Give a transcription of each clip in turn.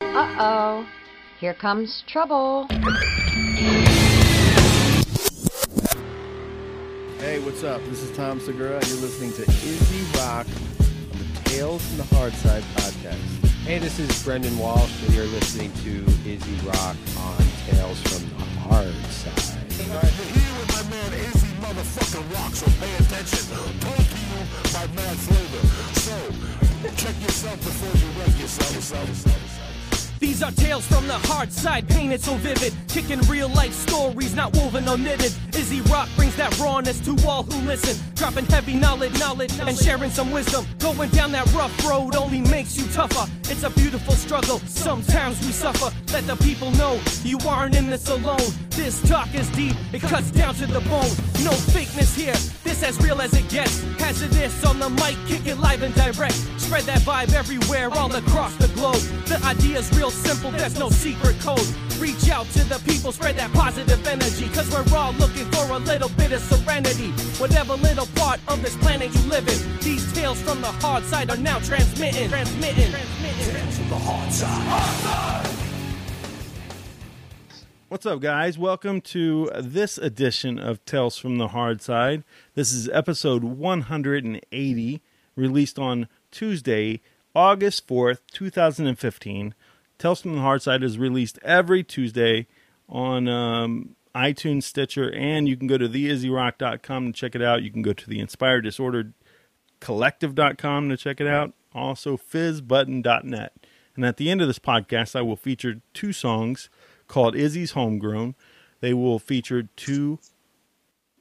Uh oh. Here comes trouble. Hey, what's up? This is Tom Segura, and you're listening to Izzy Rock on the Tales from the Hard Side podcast. Hey, this is Brendan Walsh, and you're listening to Izzy Rock on Tales from the Hard Side. Here with my man Izzy motherfucking Rock, so pay attention. Told to you by Mad Flavor. So, check yourself before you wreck yourself. yourself, yourself, yourself. These are tales from the hard side, painted so vivid. Kicking real life stories, not woven or knitted. Izzy Rock brings that rawness to all who listen. Dropping heavy knowledge, knowledge, and sharing some wisdom. Going down that rough road only makes you tougher. It's a beautiful struggle, sometimes we suffer. Let the people know you aren't in this alone. This talk is deep, it cuts down to the bone. No fakeness here, this as real as it gets. Hazardous on the mic, kick it live and direct. Spread that vibe everywhere, all across the globe. The idea's real simple, there's no secret code. Reach out to the people, spread that positive energy. Cause we're all looking for a little bit of serenity. Whatever little part of this planet you live in, these tales from the hard side are now transmitting. Transmitting. transmitting. The hard side. Hard side. What's up, guys? Welcome to this edition of Tales from the Hard Side. This is episode 180, released on Tuesday, August 4th, 2015. Tales from the Hard Side is released every Tuesday on um, iTunes, Stitcher, and you can go to theizzyrock.com to check it out. You can go to the Inspired Disordered Collective.com to check it out. Also, fizzbutton.net. And at the end of this podcast, I will feature two songs called Izzy's Homegrown. They will feature two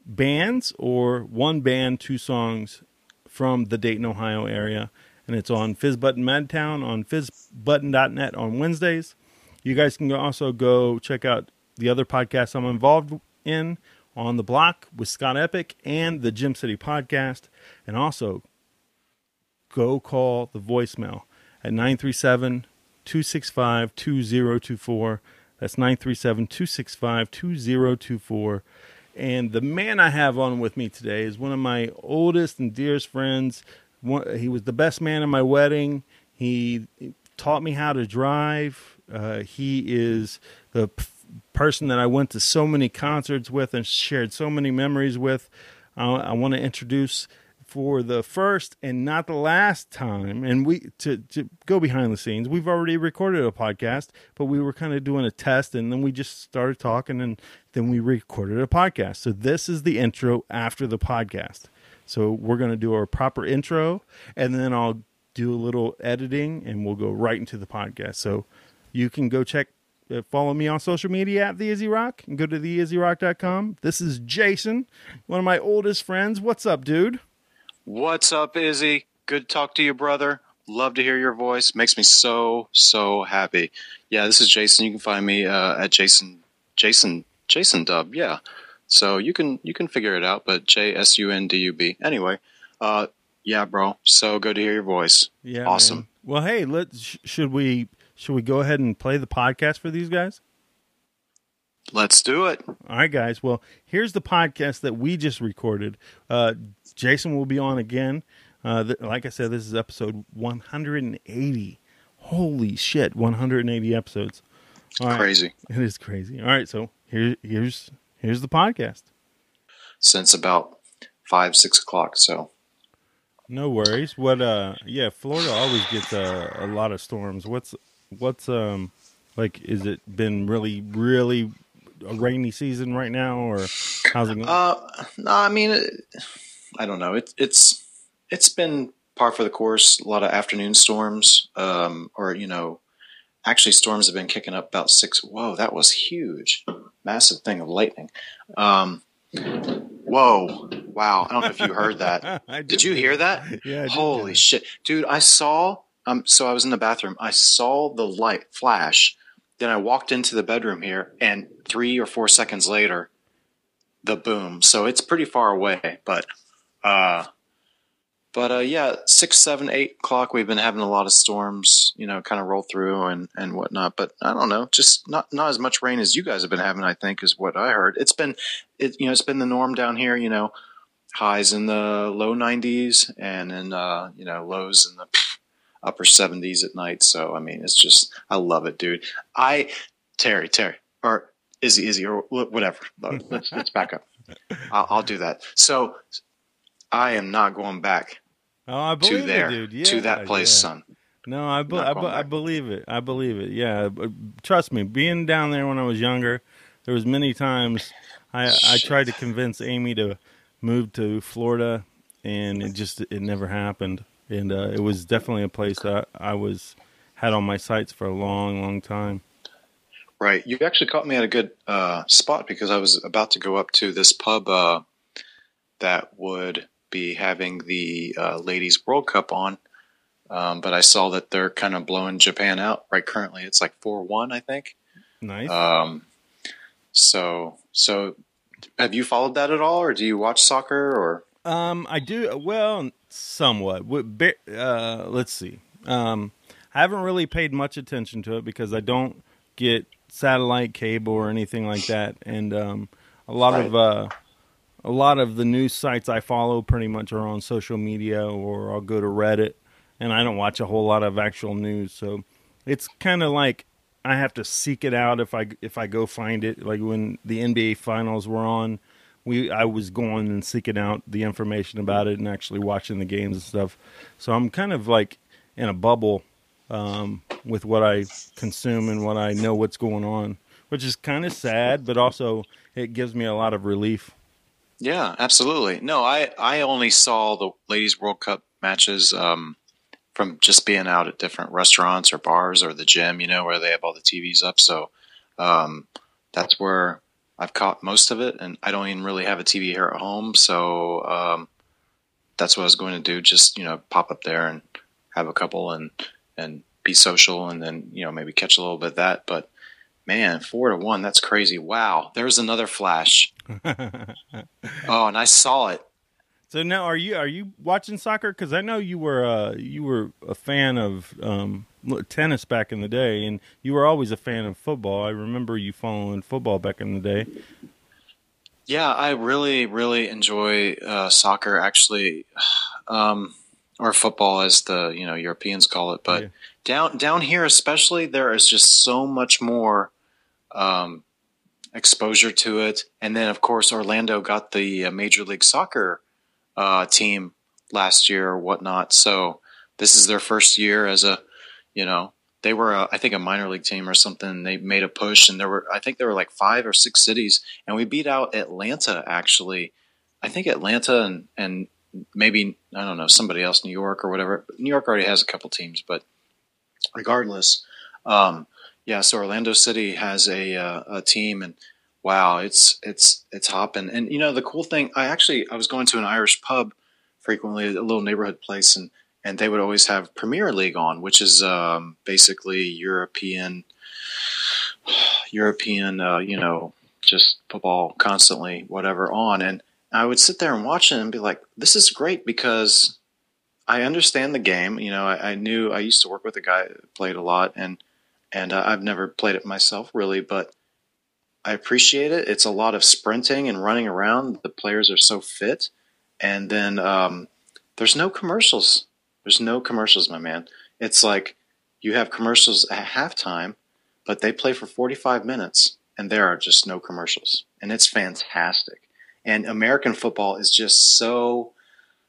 bands or one band, two songs from the Dayton, Ohio area. And it's on Fizzbutton Madtown on fizzbutton.net on Wednesdays. You guys can also go check out the other podcasts I'm involved in on the block with Scott Epic and the Gem City podcast. And also go call the voicemail at 937 265 2024. That's 937 265 2024. And the man I have on with me today is one of my oldest and dearest friends. He was the best man at my wedding. He taught me how to drive. Uh, he is the p- person that I went to so many concerts with and shared so many memories with. Uh, I want to introduce for the first and not the last time and we to, to go behind the scenes we've already recorded a podcast but we were kind of doing a test and then we just started talking and then we recorded a podcast so this is the intro after the podcast so we're going to do our proper intro and then i'll do a little editing and we'll go right into the podcast so you can go check uh, follow me on social media at the Izzy Rock and go to theizzyrock.com. This is Jason, one of my oldest friends. What's up, dude? What's up, Izzy? Good to talk to you, brother. Love to hear your voice. Makes me so so happy. Yeah, this is Jason. You can find me uh, at Jason Jason Jason Dub. Yeah, so you can you can figure it out. But J S U N D U B. Anyway, uh, yeah, bro. So good to hear your voice. Yeah, awesome. man. Well, hey, let sh- should we should we go ahead and play the podcast for these guys? Let's do it. All right, guys. Well, here's the podcast that we just recorded. Uh, Jason will be on again. Uh, th- like I said, this is episode 180. Holy shit, 180 episodes. All right. Crazy. It is crazy. All right, so here, here's here's the podcast. Since about five six o'clock. So No worries. What? Uh, yeah, Florida always gets a, a lot of storms. What's what's um like? Is it been really really a rainy season right now, or how's it going? Uh, no, I mean, it, I don't know. It's it's it's been par for the course. A lot of afternoon storms, um, or you know, actually storms have been kicking up about six. Whoa, that was huge, massive thing of lightning. Um, whoa, wow! I don't know if you heard that. Did you hear that? Yeah. Did Holy shit, dude! I saw um, so I was in the bathroom. I saw the light flash. Then I walked into the bedroom here, and three or four seconds later, the boom. So it's pretty far away, but uh, but uh, yeah, six, seven, eight o'clock. We've been having a lot of storms, you know, kind of roll through and and whatnot. But I don't know, just not not as much rain as you guys have been having. I think is what I heard. It's been, it you know, it's been the norm down here. You know, highs in the low 90s and in uh, you know lows in the upper 70s at night. So I mean, it's just I love it, dude. I Terry Terry or Izzy Izzy or whatever. Let's let's back up. I'll, I'll do that. So I am not going back Oh, I believe to there, it, dude. Yeah, to that place, yeah. son. No, I, be- I, be- I believe it. I believe it. Yeah, trust me. Being down there when I was younger, there was many times I I tried to convince Amy to move to Florida, and it just it never happened. And uh, it was definitely a place that I was had on my sights for a long, long time. Right. You actually caught me at a good uh, spot because I was about to go up to this pub uh, that would be having the uh, Ladies World Cup on. Um, but I saw that they're kind of blowing Japan out right currently. It's like 4 1, I think. Nice. Um, so, so have you followed that at all, or do you watch soccer? Or Um, I do well, somewhat. Uh, let's see. Um, I haven't really paid much attention to it because I don't get satellite cable or anything like that, and um, a lot of uh, a lot of the news sites I follow pretty much are on social media, or I'll go to Reddit, and I don't watch a whole lot of actual news. So it's kind of like I have to seek it out if I if I go find it. Like when the NBA finals were on, we I was going and seeking out the information about it and actually watching the games and stuff. So I'm kind of like in a bubble um, with what I consume and what I know what's going on, which is kind of sad, but also it gives me a lot of relief. Yeah, absolutely. No, I, I only saw the Ladies World Cup matches um, from just being out at different restaurants or bars or the gym, you know, where they have all the TVs up. So um, that's where I've caught most of it. And I don't even really have a TV here at home. So um, that's what I was going to do. Just, you know, pop up there and have a couple and, and be social and then, you know, maybe catch a little bit of that. But man, four to one, that's crazy. Wow. There's another flash. Oh, and I saw it. So now, are you are you watching soccer? Because I know you were uh, you were a fan of um, tennis back in the day, and you were always a fan of football. I remember you following football back in the day. Yeah, I really, really enjoy uh, soccer, actually, um, or football, as the you know Europeans call it. But Yeah. down down here, especially, there is just so much more um, exposure to it. And then, of course, Orlando got the uh, Major League Soccer uh, team last year or whatnot. So this is their first year as a, you know, they were, I think, a minor league team or something. They made a push, and there were, I think, there were like five or six cities, and we beat out Atlanta. Actually, I think Atlanta and and maybe I don't know somebody else, New York or whatever. New York already has a couple teams, but regardless, um, yeah. So Orlando City has a uh, a team, and wow, it's it's it's hopping. And you know the cool thing, I actually I was going to an Irish pub frequently, a little neighborhood place, and and they would always have Premier League on, which is um, basically European European, uh, you know, just football constantly, whatever on, and I would sit there and watch it and be like, this is great because I understand the game. You know, I, I knew I used to work with a guy that played a lot, and and uh, I've never played it myself really, but I appreciate it. It's a lot of sprinting and running around. The players are so fit, and then um, there's no commercials. There's no commercials, my man. It's like you have commercials at halftime, but they play for 45 minutes, and there are just no commercials, and it's fantastic. And American football is just so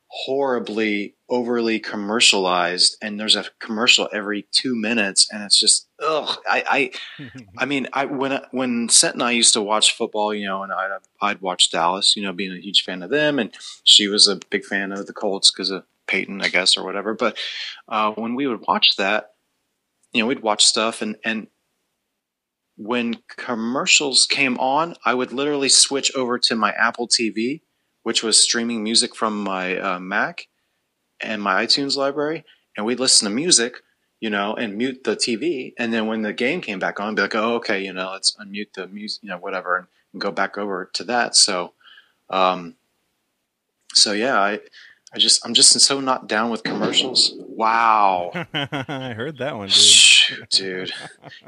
horribly overly commercialized and there's a commercial every two minutes and it's just ugh i i i mean i when when Sent and i used to watch football you know and i'd, I'd watch dallas you know being a huge fan of them and she was a big fan of the colts because of peyton i guess or whatever but uh, when we would watch that you know we'd watch stuff and and when commercials came on i would literally switch over to my apple tv which was streaming music from my uh, Mac and my iTunes library, and we'd listen to music you know, and mute the TV. And then when the game came back on, I'd be like, oh, okay, you know, let's unmute the music, you know, whatever, and, and go back over to that. So, um, so yeah, I, I just, I'm just so not down with commercials. Wow. I heard that one, dude. Shoot, dude.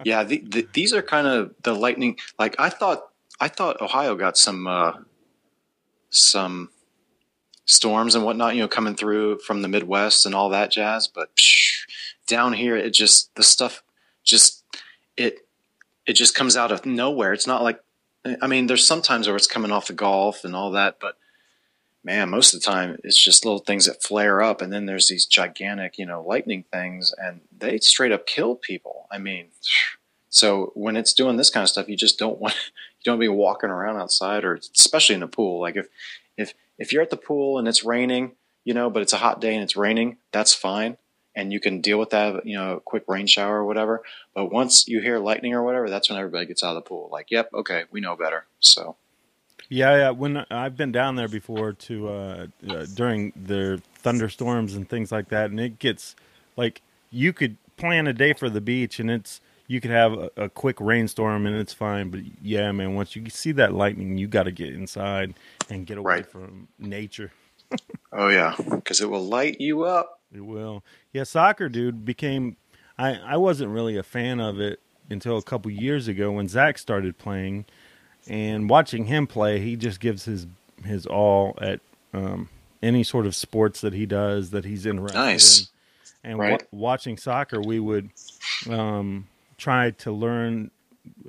Yeah, the, the, these are kind of the lightning. Like I thought, I thought Ohio got some, uh, some storms and whatnot, you know, coming through from the Midwest and all that jazz. But psh, down here, it just the stuff just it it just comes out of nowhere. It's not like I mean, there's sometimes where it's coming off the Gulf and all that, but man, most of the time it's just little things that flare up, and then there's these gigantic, you know, lightning things, and they straight up kill people. I mean, so when it's doing this kind of stuff, you just don't want don't be walking around outside, or especially in the pool. Like if if if you're at the pool and it's raining, you know, but it's a hot day and it's raining, that's fine and you can deal with that, you know, quick rain shower or whatever. But once you hear lightning or whatever, that's when everybody gets out of the pool. Like, yep, okay, we know better. So, yeah, yeah. When I've been down there before to uh, uh, during the thunderstorms and things like that, and it gets like you could plan a day for the beach, and it's you could have a, a quick rainstorm and it's fine. But yeah, man, once you see that lightning, you got to get inside and get away Right. from nature. oh yeah, because it will light you up. It will. Yeah, soccer, dude, became. I I wasn't really a fan of it until a couple years ago when Zach started playing, and watching him play, he just gives his his all at um, any sort of sports that he does that he's interested Nice. in. And Right. wa- watching soccer, we would um, try to learn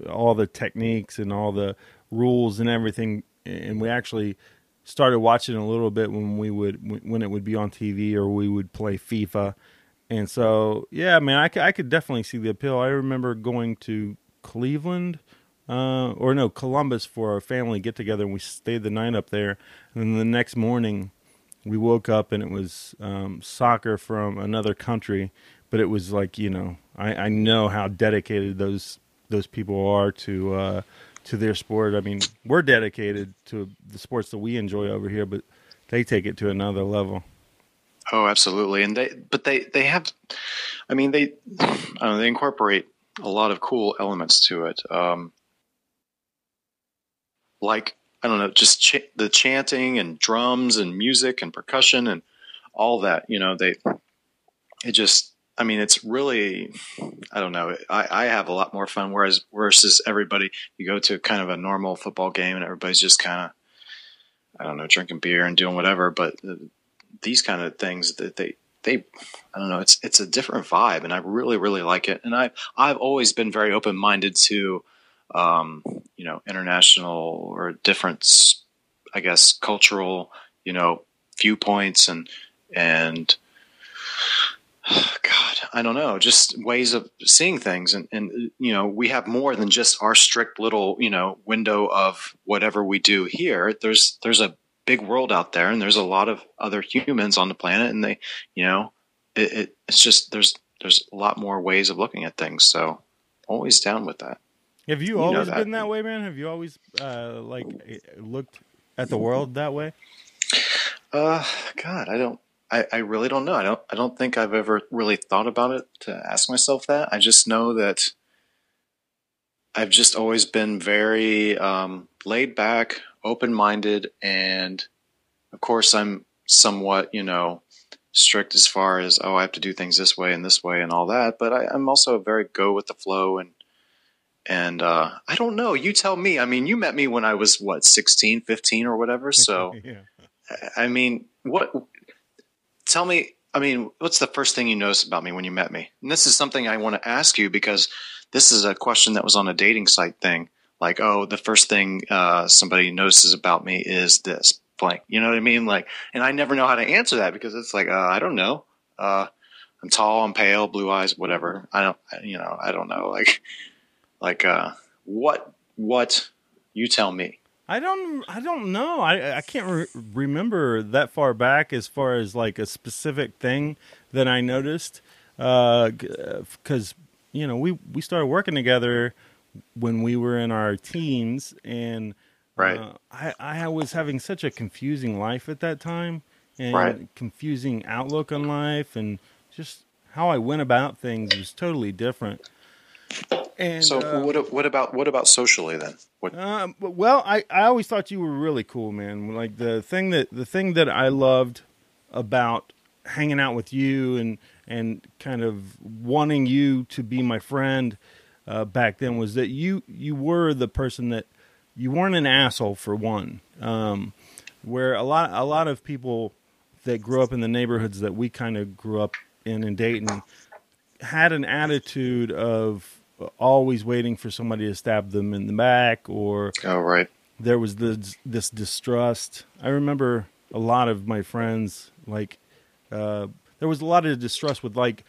all the techniques and all the rules and everything, and we actually started watching a little bit when we would when it would be on TV or we would play FIFA. And so, yeah, I man, I could definitely see the appeal. I remember going to Cleveland, uh, or no, Columbus for a family get together, and we stayed the night up there. And then the next morning, we woke up and it was um, soccer from another country, but it was like you know, I, I know how dedicated those those people are to uh, to their sport. I mean, we're dedicated to the sports that we enjoy over here, but they take it to another level. Oh, absolutely. And they, but they, they have, I mean, they, they incorporate a lot of cool elements to it. Um, like, I don't know, just ch- the chanting and drums and music and percussion and all that, you know, they, it just, I mean, it's really, I don't know. I, I have a lot more fun. Whereas versus everybody, you go to kind of a normal football game and everybody's just kind of, I don't know, drinking beer and doing whatever. But these kind of things that they, they, I don't know. It's it's a different vibe, and I really really like it. And I I've always been very open minded to, um, you know, international or different, I guess, cultural, you know, viewpoints and and God, I don't know, just ways of seeing things. And, and, you know, we have more than just our strict little, you know, window of whatever we do here. There's, there's a big world out there and there's a lot of other humans on the planet and they, you know, it, it it's just, there's, there's a lot more ways of looking at things. So always down with that. Have you, You always that. been that way, man? Have you always uh, like eh, looked at the world that way? Uh, God, I don't. I, I really don't know. I don't. I don't think I've ever really thought about it to ask myself that. I just know that I've just always been very um, laid back, open minded, and of course, I'm somewhat, you know, strict as far as oh, I have to do things this way and this way and all that. But I, I'm also very go with the flow and and uh, I don't know. You tell me. I mean, you met me when I was what 16, 15 or whatever. So. yeah. I mean, what? Tell me. I mean, what's the first thing you noticed about me when you met me? And this is something I want to ask you because this is a question that was on a dating site thing. Like, oh, the first thing uh, somebody notices about me is this blank. You know what I mean? Like, and I never know how to answer that because it's like, uh, I don't know. Uh, I'm tall, I'm pale, blue eyes, whatever. I don't, you know, I don't know. Like, like, uh, what, what? You tell me. I don't. I don't know. I I can't re- remember that far back as far as like a specific thing that I noticed. Because you know we we started working together when we were in our teens, and Right. uh, I I was having such a confusing life at that time, and Right. confusing outlook on life, and just how I went about things was totally different. And so uh, what what about what about socially then? What um, well, I, I always thought you were really cool, man. Like the thing that the thing that I loved about hanging out with you and and kind of wanting you to be my friend uh, back then was that you you were the person that you weren't an asshole for one. Um, where a lot a lot of people that grew up in the neighborhoods that we kind of grew up in in Dayton had an attitude of always waiting for somebody to stab them in the back or oh right. there was this this distrust. I remember a lot of my friends like uh, there was a lot of distrust with like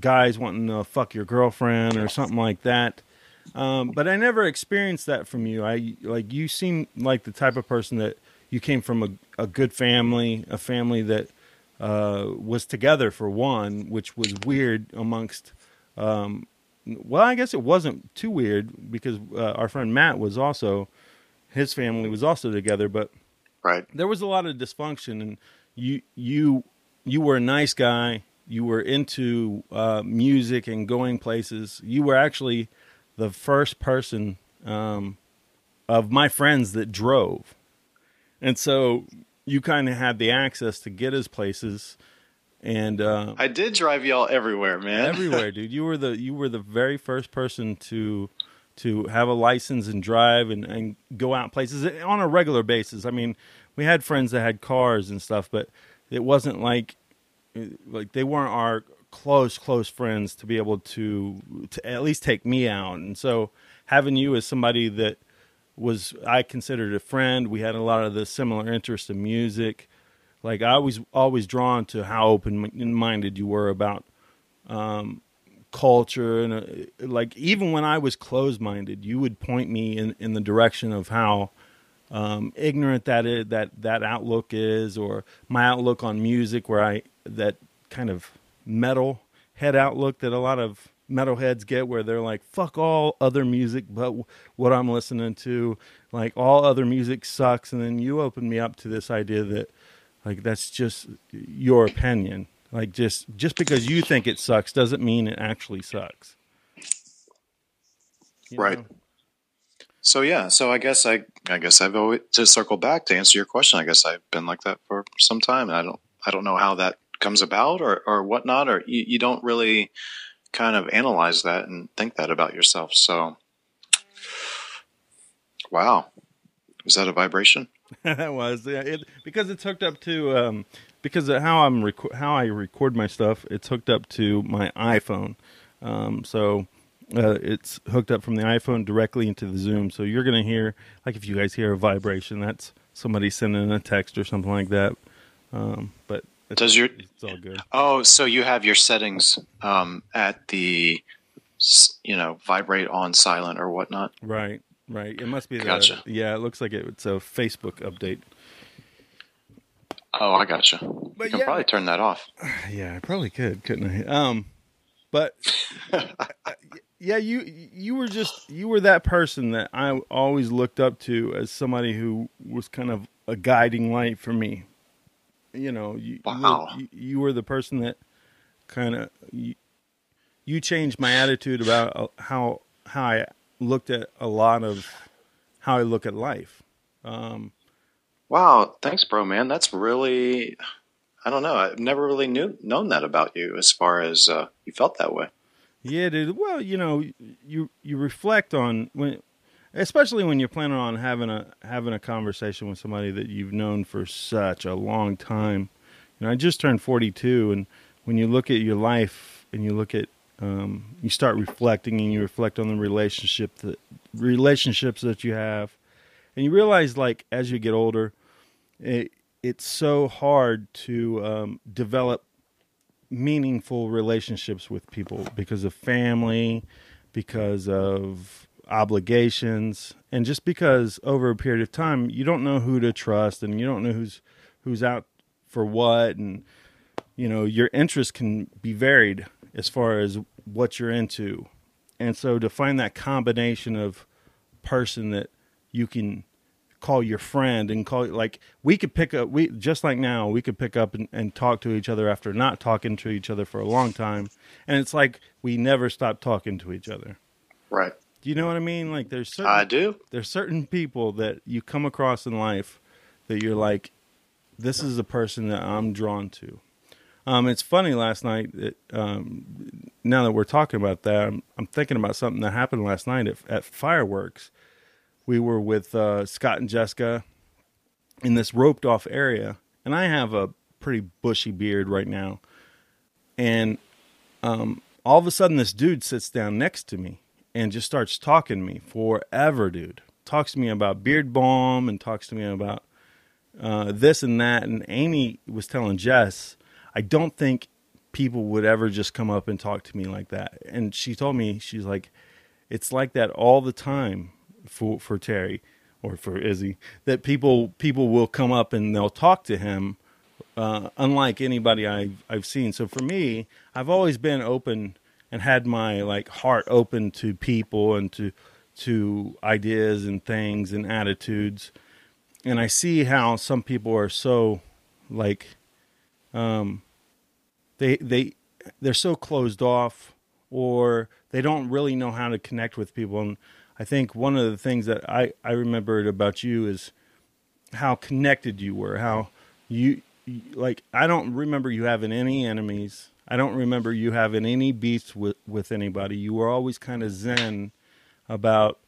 guys wanting to fuck your girlfriend or something like that. Um, but i never experienced that from you. I like you seem like the type of person that you came from a, a good family a family that uh, was together for one which was weird amongst um, well, I guess it wasn't too weird because uh, our friend Matt was also his family was also together, but right there was a lot of dysfunction, and you you you were a nice guy. You were into uh, music and going places. You were actually the first person um, of my friends that drove, and so you kind of had the access to get us places and uh, I did drive y'all everywhere, man. everywhere, dude. You were the you were the very first person to to have a license and drive and, and go out places on a regular basis. I mean, we had friends that had cars and stuff, but it wasn't like like they weren't our close close friends to be able to to at least take me out. And so having you as somebody that was I considered a friend, we had a lot of the similar interests in music like I was always drawn to how open minded you were about um, culture and uh, like even when I was closed minded, you would point me in, in the direction of how um, ignorant that is, that that outlook is, or my outlook on music, where I that kind of metal head outlook that a lot of metalheads get, where they're like, "Fuck all other music, but what I'm listening to, like all other music sucks." And then you opened me up to this idea that like that's just your opinion. Like just just because you think it sucks doesn't mean it actually sucks. You right. Know? So yeah, so I guess I I guess I've always to circle back to answer your question. I guess I've been like that for some time, and I don't I don't know how that comes about or or whatnot, or you, you don't really kind of analyze that and think that about yourself. So, wow, is that a vibration? that was yeah, it because it's hooked up to um, because of how I'm rec- how I record my stuff. It's hooked up to my iPhone, um, so uh, it's hooked up from the iPhone directly into the Zoom. So you're gonna hear like if you guys hear a vibration, that's somebody sending a text or something like that. Um, but does your it's all good. Oh, so you have your settings um, at the you know vibrate on silent or whatnot, right? Right. It must be the. Gotcha. Yeah, it looks like it, it's a Facebook update. Oh, I gotcha. But you can yeah, probably turn that off. Yeah, I probably could, couldn't I? Um, but yeah, you you were just you were that person that I always looked up to as somebody who was kind of a guiding light for me. You know, you wow. you, you were the person that kind of you, you changed my attitude about uh, how how I looked at a lot of how I look at life. Um, wow, thanks, bro, man. That's really, I don't know. I've never really knew known that about you as far as uh, you felt that way. Yeah, dude. Well, you know, you you reflect on when, especially when you're planning on having a having a conversation with somebody that you've known for such a long time. You know, I just turned 42, and when you look at your life and you look at um, you start reflecting and you reflect on the relationship that relationships that you have, and you realize like as you get older, it, it's so hard to um, develop meaningful relationships with people because of family, because of obligations, and just because over a period of time you don't know who to trust and you don't know who's who's out for what. And you know your interests can be varied as far as what you're into. And so to find that combination of person that you can call your friend and call like we could pick up we just like now we could pick up and, and talk to each other after not talking to each other for a long time and it's like we never stop talking to each other Right. do you know what i mean like there's certain I do. there's certain people that you come across in life that you're like this is a person that i'm drawn to um, it's funny last night that um, now that we're talking about that I'm, I'm thinking about something that happened last night at, at fireworks we were with uh, Scott and Jessica in this roped off area, and I have a pretty bushy beard right now. And um, all of a sudden, this dude sits down next to me and just starts talking to me forever, dude. Talks to me about beard balm and talks to me about uh, this and that. And Amy was telling Jess, I don't think people would ever just come up and talk to me like that. And she told me, she's like, it's like that all the time for for Terry or for Izzy that people people will come up and they'll talk to him uh, unlike anybody I've I've seen. So for me, I've always been open and had my like heart open to people and to to ideas and things and attitudes. And I see how some people are so like um they they they're so closed off or they don't really know how to connect with people and I think one of the things that I, I remembered about you is how connected you were, how you, like I don't remember you having any enemies. I don't remember you having any beefs with, with anybody. You were always kind of zen about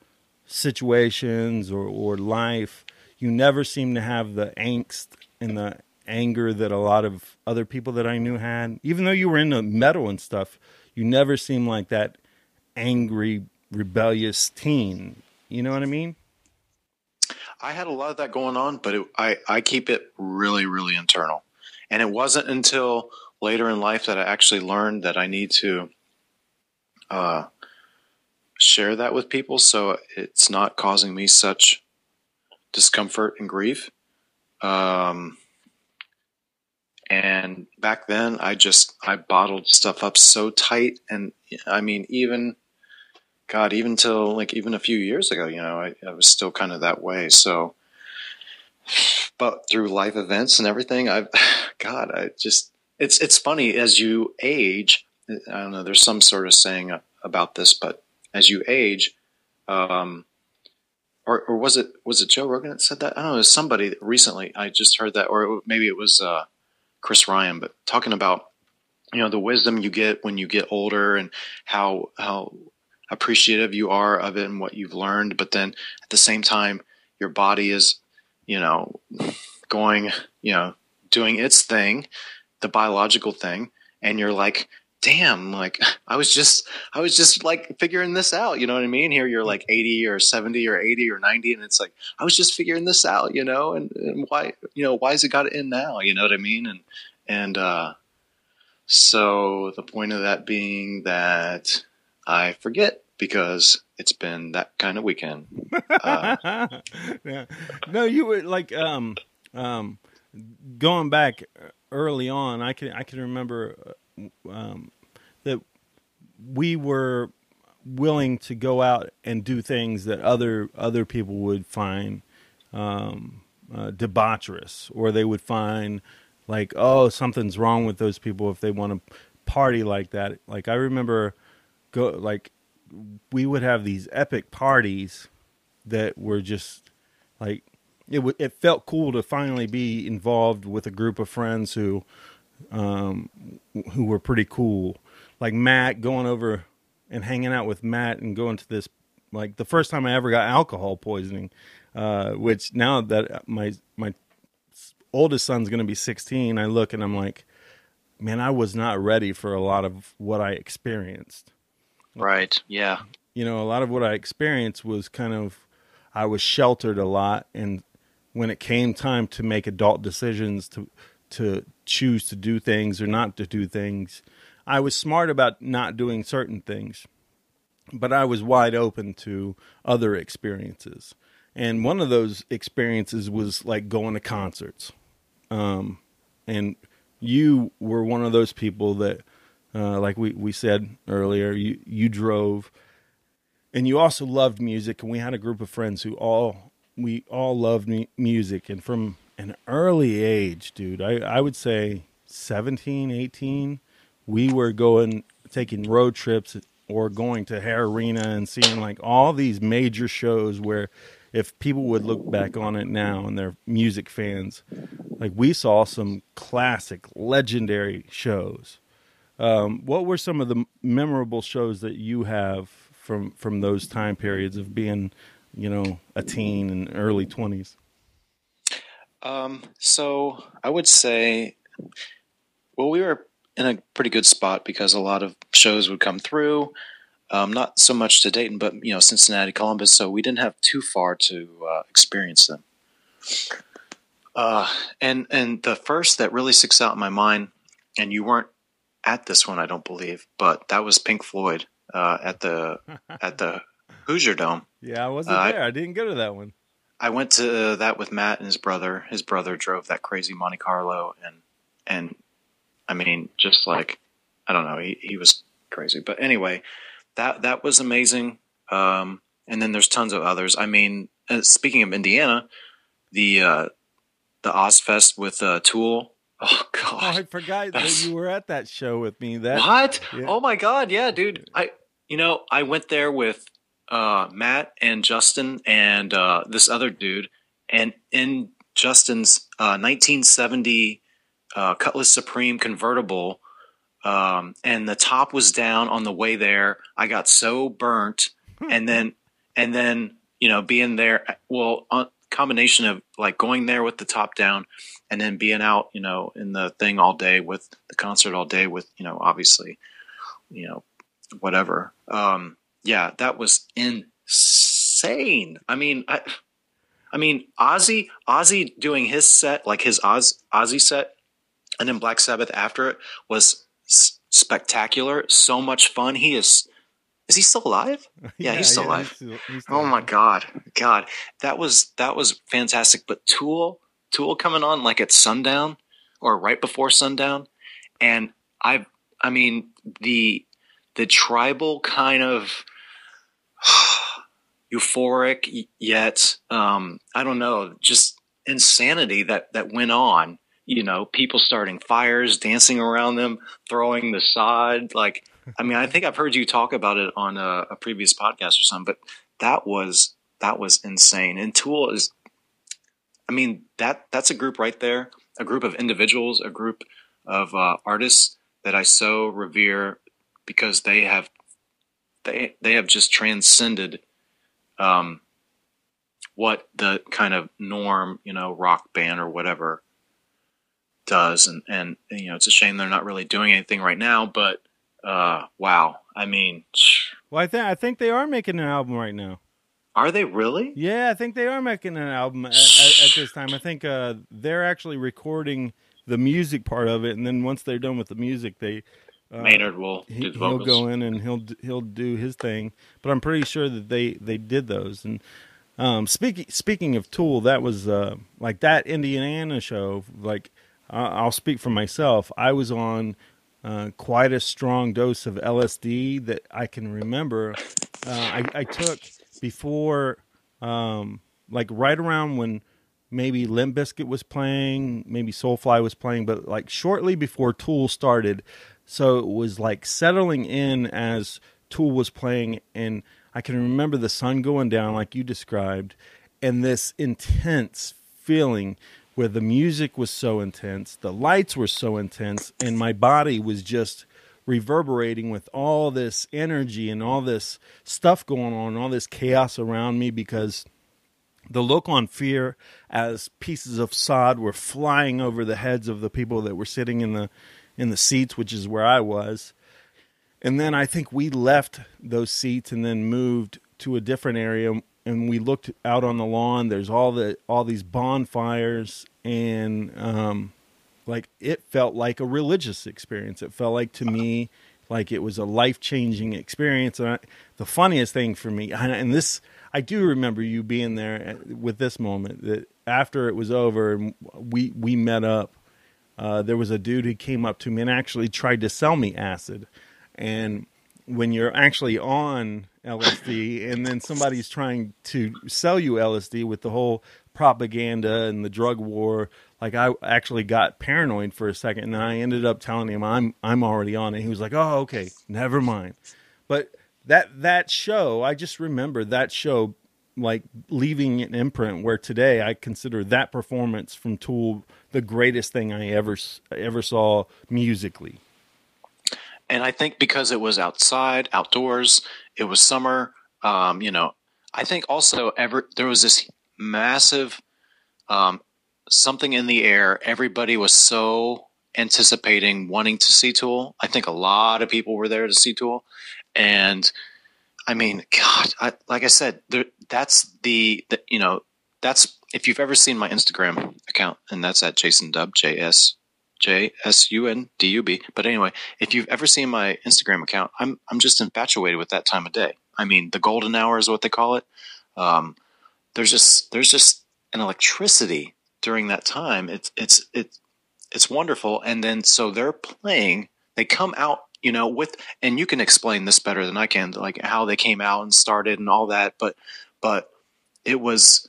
situations or, or life. You never seemed to have the angst and the anger that a lot of other people that I knew had. Even though you were into metal and stuff, you never seemed like that angry rebellious teen. You know what I mean? I had a lot of that going on, but it, I I keep it really really internal. And it wasn't until later in life that I actually learned that I need to uh, share that with people, so it's not causing me such discomfort and grief. Um, and back then, I just I bottled stuff up so tight, and I mean even God, even till like even a few years ago, you know, I, I was still kind of that way. So, but through life events and everything, I've, God, I just, it's, it's funny as you age. I don't know, there's some sort of saying about this, but as you age, um, or, or was it, was it Joe Rogan that said that? I don't know, it somebody recently. I just heard that, or maybe it was, uh, Chris Ryan, but talking about, you know, the wisdom you get when you get older and how, how, appreciative you are of it and what you've learned but then at the same time your body is you know going you know doing its thing the biological thing and you're like damn like i was just i was just like figuring this out you know what i mean here you're like 80 or 70 or 80 or 90 and it's like i was just figuring this out you know and, and why you know why has it got it in now you know what i mean and and uh so the point of that being that I forget because it's been that kind of weekend. Uh, yeah. No, you were like um um going back early on. I can I can remember um, that we were willing to go out and do things that other other people would find um, uh, debaucherous, or they would find like, oh, something's wrong with those people if they want to party like that. Like I remember go like we would have these epic parties that were just like it. W- it felt cool to finally be involved with a group of friends who, um, who were pretty cool. Like Matt going over and hanging out with Matt and going to this like the first time I ever got alcohol poisoning. Uh, which now that my my oldest son's going to be 16, I look and I'm like, man, I was not ready for a lot of what I experienced. Right. Yeah. You know, a lot of what I experienced was kind of I was sheltered a lot and when it came time to make adult decisions to to choose to do things or not to do things, I was smart about not doing certain things. But I was wide open to other experiences. And one of those experiences was like going to concerts. Um, and you were one of those people that uh, like we, we said earlier, you, you drove and you also loved music. And we had a group of friends who all we all loved mu- music, and from an early age, dude, I I would say 17, 18, we were going taking road trips or going to Hara Arena and seeing like all these major shows where if people would look back on it now and they're music fans, like we saw some classic, legendary shows. Um, what were some of the memorable shows that you have from from those time periods of being, you know, a teen and early twenties? Um, so I would say, well, we were in a pretty good spot because a lot of shows would come through. Um, not so much to Dayton, but you know Cincinnati, Columbus. So we didn't have too far to uh, experience them. Uh, and and the first that really sticks out in my mind, and you weren't at this one, I don't believe, but that was Pink Floyd uh, at the at the Hoosier Dome. Yeah, I wasn't Uh, there. I didn't go to that one. I went to that with Matt and his brother. His brother drove that crazy Monte Carlo, and and I mean, just like I don't know, he he was crazy. But anyway, that that was amazing. Um, and then there's tons of others. I mean, uh, speaking of Indiana, the uh, the Ozzfest with uh, Tool. Oh Oh, God, I forgot that you were at that show with me. That what? Yeah. Oh my god, yeah, dude. I you know, I went there with uh Matt and Justin and uh this other dude and in Justin's uh 1970 uh Cutlass Supreme convertible um and the top was down on the way there. I got so burnt and then and then you know being there well a combination of like going there with the top down and then being out you know in the thing all day with the concert all day with you know obviously you know whatever. Um yeah that was insane. I mean i i mean ozzy ozzy doing his set like his Oz, ozzy set and then black sabbath after it was s- spectacular so much fun. He is is he still alive? Yeah, he's still alive. still- he's still Oh my god, God, that was that was fantastic. But Tool, Tool coming on like at sundown or right before sundown, and I, I mean the the tribal kind of euphoric yet um, I don't know, just insanity that that went on. You know, people starting fires, dancing around them, throwing the sod. Like, I mean, I think I've heard you talk about it on a, a previous podcast or something, but that was that was insane. And Tool is, I mean that that's a group right there, a group of individuals, a group of uh, artists that I so revere because they have they they have just transcended um, what the kind of norm you know rock band or whatever does, and and you know it's a shame they're not really doing anything right now, but uh, wow, I mean. Well, I think I think they are making an album right now. Are they really? Yeah, I think they are making an album at, at, at this time. I think uh, they're actually recording the music part of it, and then once they're done with the music, they uh, Maynard will he, will go in and he'll he'll do his thing. But I'm pretty sure that they they did those. And um, speaking speaking of Tool, that was uh, like that Indiana show. Like I'll speak for myself. I was on uh, quite a strong dose of LSD that I can remember. Uh, I, I took before, um, like right around when maybe Limp Bizkit was playing, maybe Soulfly was playing, but like shortly before Tool started. So it was like settling in as Tool was playing, and I can remember the sun going down, like you described, and this intense feeling where the music was so intense, the lights were so intense, and my body was just reverberating with all this energy and all this stuff going on, all this chaos around me because the look on fear as pieces of sod were flying over the heads of the people that were sitting in the in the seats, which is where I was. And then I think we left those seats and then moved to a different area and we looked out on the lawn. There's all the all these bonfires and um like it felt like a religious experience. It felt like to me like it was a life changing experience. And I, the funniest thing for me, and this I do remember you being there with this moment that after it was over and we we met up. Uh, there was a dude who came up to me and actually tried to sell me acid, and when you're actually on LSD and then somebody's trying to sell you LSD with the whole propaganda and the drug war. Like I actually got paranoid for a second and then I ended up telling him I'm I'm already on it. He was like, "Oh, okay, never mind." But that that show, I just remember that show like leaving an imprint where today I consider that performance from Tool the greatest thing I ever ever saw musically. And I think because it was outside, outdoors, it was summer. Um, you know, I think also ever there was this massive um, something in the air. Everybody was so anticipating wanting to see Tool. I think a lot of people were there to see Tool, and I mean, God, I, like I said, there, that's the, the you know that's if you've ever seen my Instagram account, and that's at Jason Dub J S J S U N D U B. But anyway, if you've ever seen my Instagram account, I'm I'm just infatuated with that time of day. I mean, the golden hour is what they call it. Um, there's just there's just an electricity during that time. It's it's it's it's wonderful. And then so they're playing. They come out, you know, with and you can explain this better than I can, like how they came out and started and all that. But but it was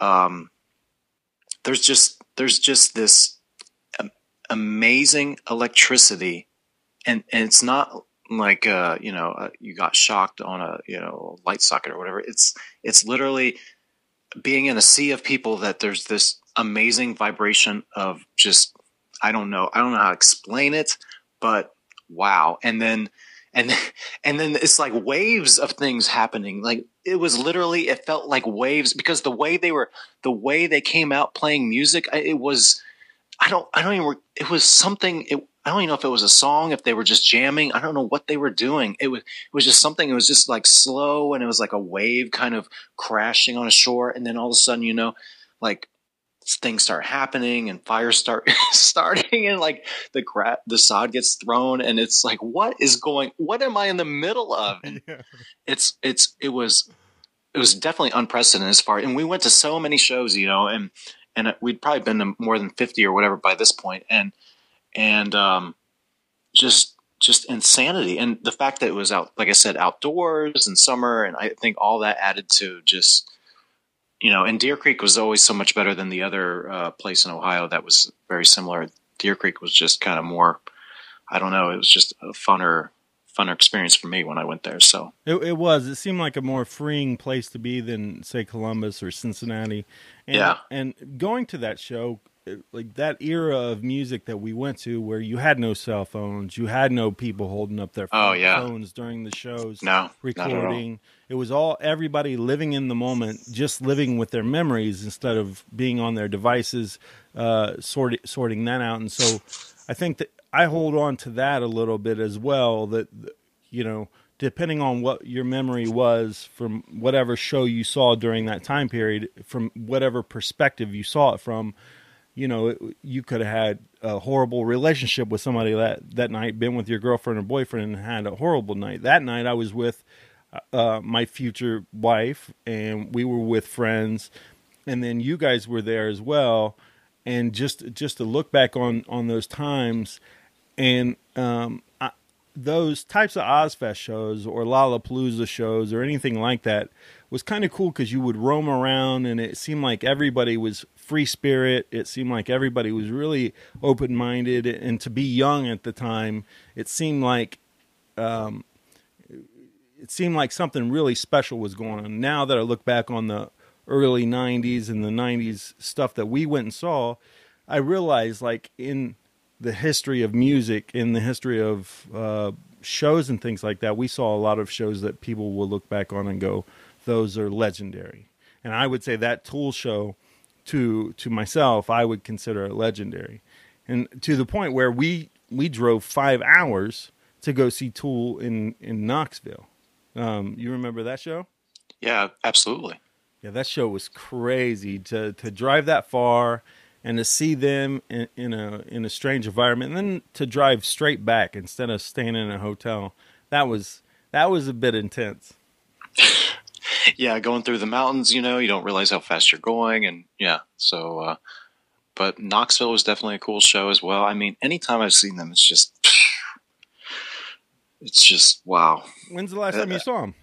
um, there's just there's just this amazing electricity, and and it's not like uh, you know uh, you got shocked on a you know light socket or whatever. It's it's literally being in a sea of people that there's this amazing vibration of just I don't know I don't know how to explain it, but wow. And then and and then it's like waves of things happening. Like it was literally it felt like waves because the way they were the way they came out playing music, it was I don't I don't even it was something it, I don't even know if it was a song, if they were just jamming. I don't know what they were doing. It was it was just something. It was just like slow, and it was like a wave kind of crashing on a shore, and then all of a sudden, you know, like things start happening and fires start starting, and like the gra- the sod gets thrown, and it's like, what is going? What am I in the middle of? And yeah. it's it's it was it was definitely unprecedented as far. And we went to so many shows, you know, and and we'd probably been to more than fifty or whatever by this point, and and um, just just insanity. And the fact that it was out, like I said, outdoors in summer, and I think all that added to just you know. And Deer Creek was always so much better than the other uh, place in Ohio that was very similar. Deer Creek was just kind of more. I don't know. It was just a funner funner experience for me when I went there. So it, it, was. It seemed like a more freeing place to be than say Columbus or Cincinnati. And, yeah. And going to that show like that era of music that we went to where you had no cell phones, you had no people holding up their oh, yeah. phones during the shows, no, recording. It was all everybody living in the moment, just living with their memories instead of being on their devices, uh, sorting sorting that out. And so, I think that I hold on to that a little bit as well. That you know, depending on what your memory was from whatever show you saw during that time period, from whatever perspective you saw it from you know, you could have had a horrible relationship with somebody that that night, been with your girlfriend or boyfriend, and had a horrible night. That night, I was with uh, my future wife, and we were with friends, and then you guys were there as well. And just just to look back on on those times, and um, I, those types of Ozzfest shows or Lollapalooza shows or anything like that was kind of cool because you would roam around and it seemed like everybody was free spirit. It seemed like everybody was really open minded, and to be young at the time, it seemed like um, it seemed like something really special was going on. Now that I look back on the early '90s and the '90s stuff that we went and saw, I realized like in the history of music, in the history of uh, shows and things like that, we saw a lot of shows that people will look back on and go, "Those are legendary." And I would say that Tool show to to myself, I would consider it legendary, and to the point where we we drove five hours to go see Tool in in Knoxville. Um, you remember that show? Yeah, absolutely. Yeah, that show was crazy to to drive that far and to see them in, in a in a strange environment, and then to drive straight back instead of staying in a hotel. That was that was a bit intense. yeah, going through the mountains, you know, you don't realize how fast you're going, and yeah, so. Uh, but Knoxville was definitely a cool show as well. I mean, anytime I've seen them, it's just it's just wow. When's the last time you saw him?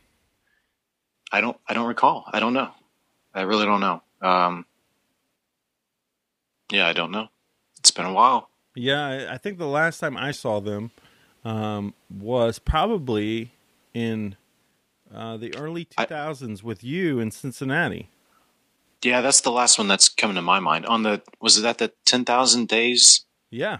I don't I don't recall. I don't know. I really don't know. Um, yeah, I don't know. It's been a while. Yeah, I- I think the last time I saw them um, was probably in uh, the early 2000s with you in Cincinnati. Yeah, that's the last one that's coming to my mind. On the was that the ten thousand days Yeah.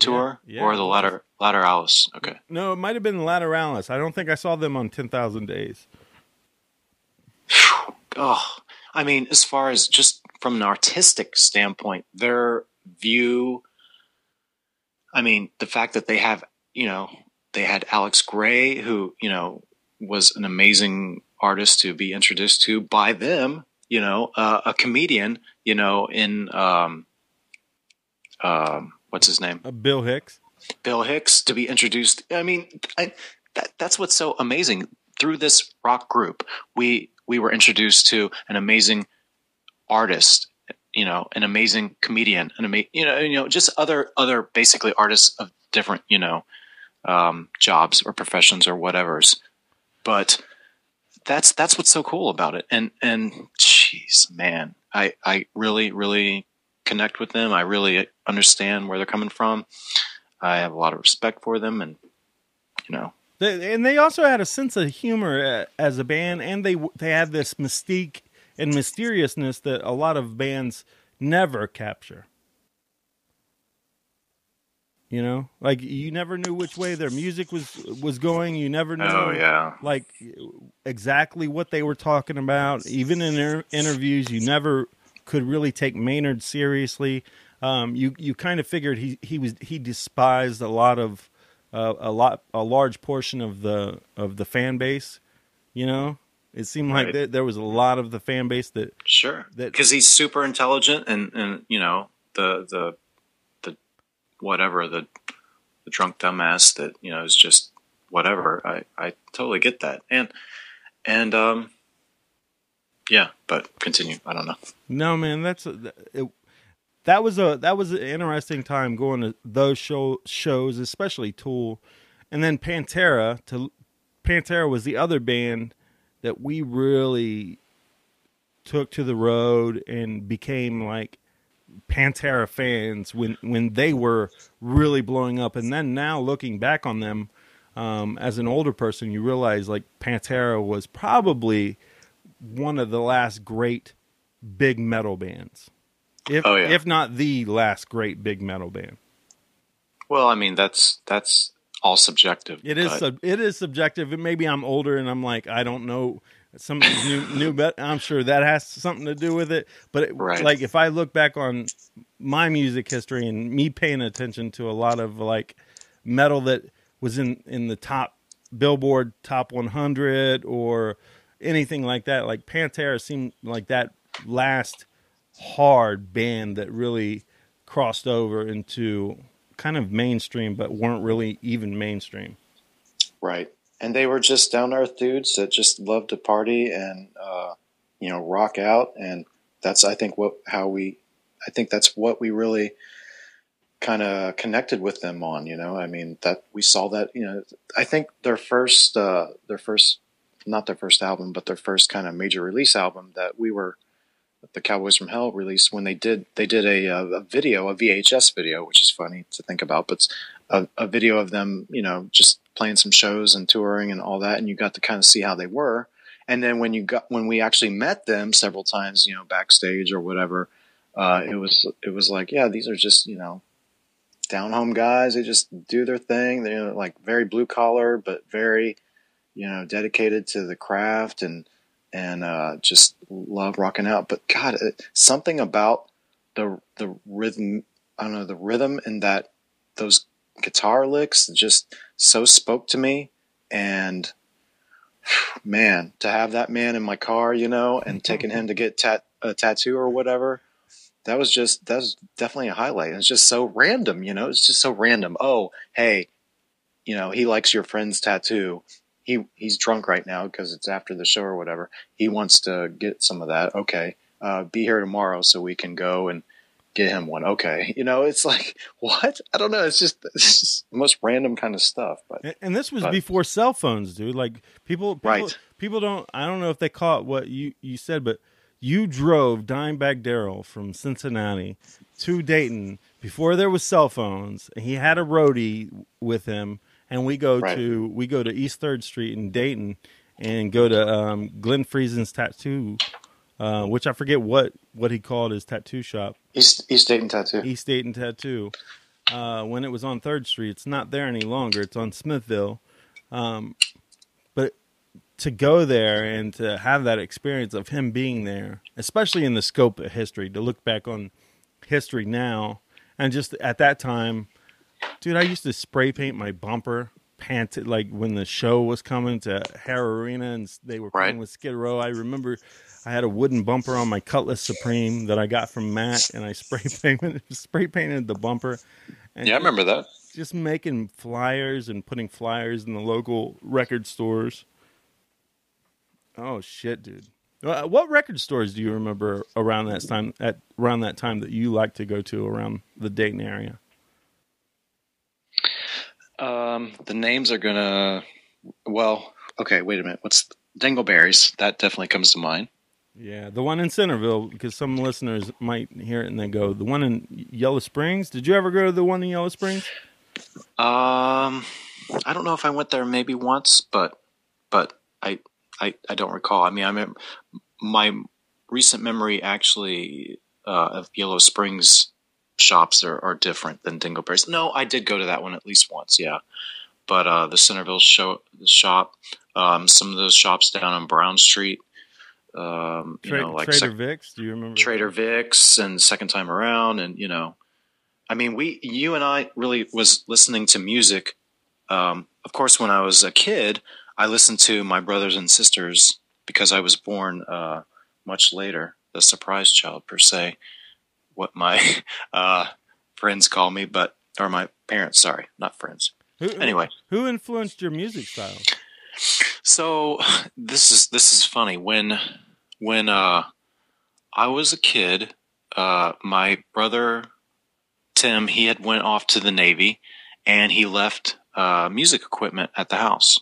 tour Yeah, or the latter Alice? Okay. No, it might have been Lateralus. I don't think I saw them on 10,000 Days. Oh, I mean, as far as just from an artistic standpoint, their view. I mean, the fact that they have, you know, they had Alex Grey, who you know was an amazing artist to be introduced to by them. You know, uh, a comedian. You know, in um, um, what's his name? Uh, Bill Hicks. Bill Hicks to be introduced. I mean, I, that that's what's so amazing. Through this rock group, we we were introduced to an amazing artist, you know, an amazing comedian, an ama- you know, you know, just other other basically artists of different, you know, um, jobs or professions or whatever's. But that's that's what's so cool about it. And and jeez, man, I I really really connect with them. I really understand where they're coming from. I have a lot of respect for them, and you know, and they also had a sense of humor uh, as a band, and they they had this mystique and mysteriousness that a lot of bands never capture. You know, like you never knew which way their music was was going. You never knew, Oh, yeah. like exactly what they were talking about. Even in their interviews, you never could really take Maynard seriously. Um, you you kind of figured he he was he despised a lot of uh, a lot a large portion of the of the fan base. You know, it seemed like Right. there, there was a lot of the fan base that sure, because he's super intelligent, and and you know the the the whatever the the drunk dumbass that you know is just whatever. I I totally get that, and and um, yeah, but continue. I don't know. No, man, that's a, it, that was a that was an interesting time going to those show shows, especially Tool, and then Pantera. To Pantera was the other band that we really took to the road and became like Pantera fans when when they were really blowing up, and then now looking back on them. Um, as an older person, you realize like Pantera was probably one of the last great big metal bands. If Oh, yeah. if not the last great big metal band. Well, I mean that's that's all subjective. It is sub- it is subjective. And maybe I'm older and I'm like I don't know some new new bet I'm sure that has something to do with it. But it, Right. like if I look back on my music history and me paying attention to a lot of like metal that was in in the top Billboard top 100 or anything like that, like Pantera seemed like that last hard band that really crossed over into kind of mainstream, but weren't really even mainstream. Right. And they were just down earth dudes that just loved to party and uh, you know rock out, and that's I think what how we I think that's what we really kind of connected with them on. You know, I mean that we saw that. You know, I think their first uh, their first not their first album, but their first kind of major release album that we were the Cowboys from Hell released when they did they did a, uh, a video a VHS video, which is funny to think about, but a, a video of them, you know, just playing some shows and touring and all that, and you got to kind of see how they were. And then when you got when we actually met them several times, you know, backstage or whatever, uh, it was it was like, yeah, these are just you know down home guys. They just do their thing. They're like very blue collar, but very you know dedicated to the craft and and uh, just love rocking out. But God, it, something about the the rhythm. I don't know the rhythm and that those guitar licks just so spoke to me. And man, to have that man in my car, you know, and taking him to get tat- a tattoo or whatever, that was just that was definitely a highlight. It's just so random, you know. It's just so random. Oh, hey, you know, he likes your friend's tattoo. He he's drunk right now because it's after the show or whatever. He wants to get some of that. Okay, uh, be here tomorrow so we can go and get him one. Okay, you know, it's like what? I don't know. It's just it's just the most random kind of stuff. But And, and this was but- before cell phones, dude. Like people, people, Right. people don't. I don't know if they caught what you you said, but you drove Dimebag Darrell from Cincinnati to Dayton before there was cell phones. and He had a roadie with him, and we go Right. to we go to East Third Street in Dayton and go to um, Glenn Friesen's tattoo, uh, which I forget what what he called his tattoo shop. East East Dayton tattoo. East Dayton Tattoo. Uh, when it was on Third Street, it's not there any longer. It's on Smithville. Um, but to go there and to have that experience of him being there, especially in the scope of history, to look back on history now, and just at that time, dude, I used to spray paint my bumper pants like when the show was coming to Hara Arena and they were playing Right. with Skid Row. I remember I had a wooden bumper on my Cutlass Supreme that I got from Matt, and I spray painted spray painted the bumper. And Yeah, I remember that. Just making flyers and putting flyers in the local record stores. Oh shit, dude! Uh, What record stores do you remember around that time? At around that time that you like to go to around the Dayton area? Um, the names are gonna. Well, okay. Wait a minute. What's Dingleberries? That definitely comes to mind. Yeah, the one in Centerville, because some listeners might hear it and they go, the one in Yellow Springs. Did you ever go to the one in Yellow Springs? Um, I don't know if I went there maybe once, but but I I, I don't recall. I mean, I remember my recent memory actually uh, of Yellow Springs shops are, are different than Dingleberries. No, I did go to that one at least once. Yeah, but uh, the Centerville show the shop, um, some of those shops down on Brown Street. Um, you Tra- know, like Trader sec- Vic's. Do you remember? Trader Vic's and second time around and you know I mean we you and I really was listening to music um, of course when I was a kid I listened to my brothers and sisters because I was born uh, much later the surprise child per se what my uh, friends call me but or my parents sorry not friends Who, anyway who influenced your music style? so this is this is funny when when uh I was a kid, uh my brother Tim he had went off to the Navy and he left uh music equipment at the house.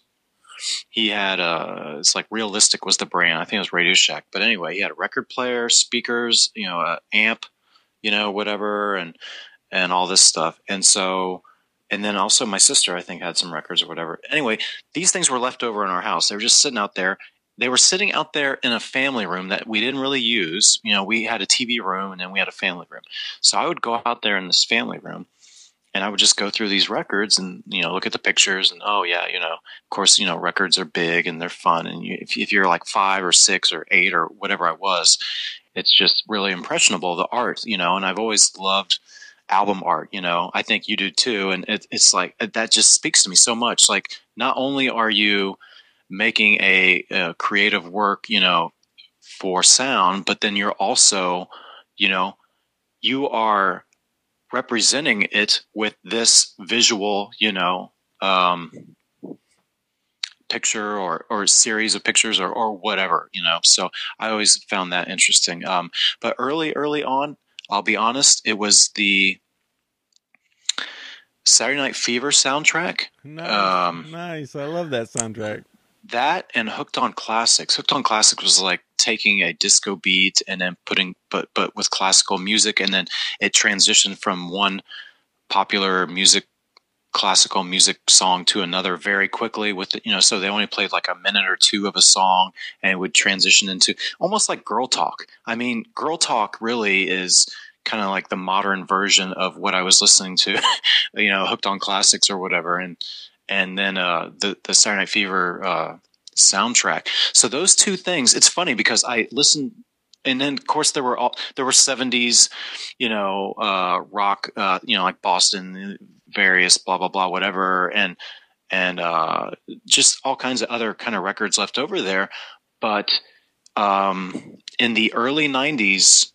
He had uh it's like realistic was the brand. I think it was Radio Shack. But anyway, he had a record player, speakers, you know, a amp, you know, whatever and and all this stuff. And so and then also my sister I think had some records or whatever. Anyway, these things were left over in our house. They were just sitting out there. They were sitting out there in a family room that we didn't really use. You know, we had a TV room and then we had a family room. So I would go out there in this family room and I would just go through these records and, you know, look at the pictures and, oh, yeah, you know, of course, you know, records are big and they're fun. And you, if, if you're like five or six or eight or whatever I was, it's just really impressionable, the art, you know, and I've always loved album art you know i think you do too and it, it's like that just speaks to me so much like not only are you making a, a creative work you know for sound but then you're also you know you are representing it with this visual you know um picture or or series of pictures or or whatever you know so i always found that interesting um but early early on I'll be honest, it was the Saturday Night Fever soundtrack. Nice, Um, nice. I love that soundtrack. That and Hooked on Classics. Hooked on Classics was like taking a disco beat and then putting, but but with classical music, and then it transitioned from one popular music, classical music song to another very quickly. With you know, so they only played like a minute or two of a song, and it would transition into almost like Girl Talk. I mean, Girl Talk really is kind of like the modern version of what I was listening to, you know, Hooked on Classics or whatever, and and then uh, the the Saturday Night Fever uh, soundtrack. So those two things. It's funny because I listened, and then of course there were all there were seventies, you know, uh, rock, uh, you know, like Boston, various blah blah blah, whatever, and and uh, just all kinds of other kind of records left over there. But um, in the early '90s,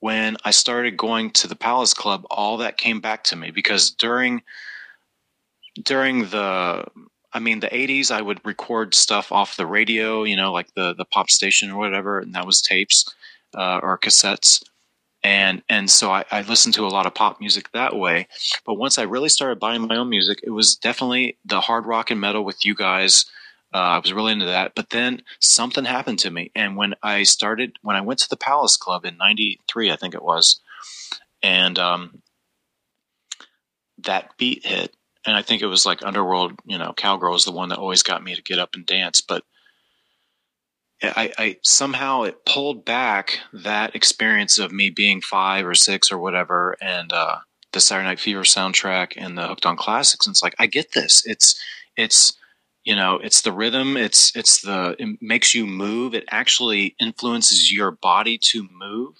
when I started going to the Palace Club, all that came back to me because during during the I mean the 80s I would record stuff off the radio, you know, like the the pop station or whatever, and that was tapes uh, or cassettes. And and so I, I listened to a lot of pop music that way. But once I really started buying my own music, it was definitely the hard rock and metal with you guys. Uh, I was really into that. But then something happened to me, and when I started, when I went to the Palace Club in '93, I think it was, and um, that beat hit, and I think it was like Underworld, you know, Cowgirl is the one that always got me to get up and dance, but. I, I, somehow it pulled back that experience of me being five or six or whatever, and uh, the Saturday Night Fever soundtrack and the Hooked on Classics. And it's like I get this. It's it's you know it's the rhythm. It's it's the it makes you move. It actually influences your body to move.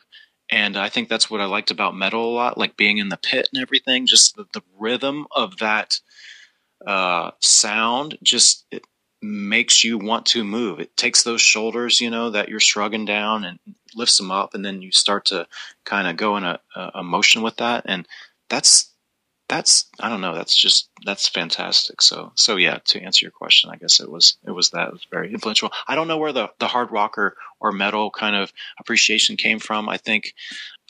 And I think that's what I liked about metal a lot, like being in the pit and everything. Just the, the rhythm of that uh, sound just it, makes you want to move. It takes those shoulders, you know, that you're shrugging down and lifts them up, and then you start to kind of go in a, a motion with that, and that's that's I don't know. That's just that's fantastic. So so yeah. To answer your question, I guess it was it was that it was very influential. I don't know where the the hard rocker or metal kind of appreciation came from. I think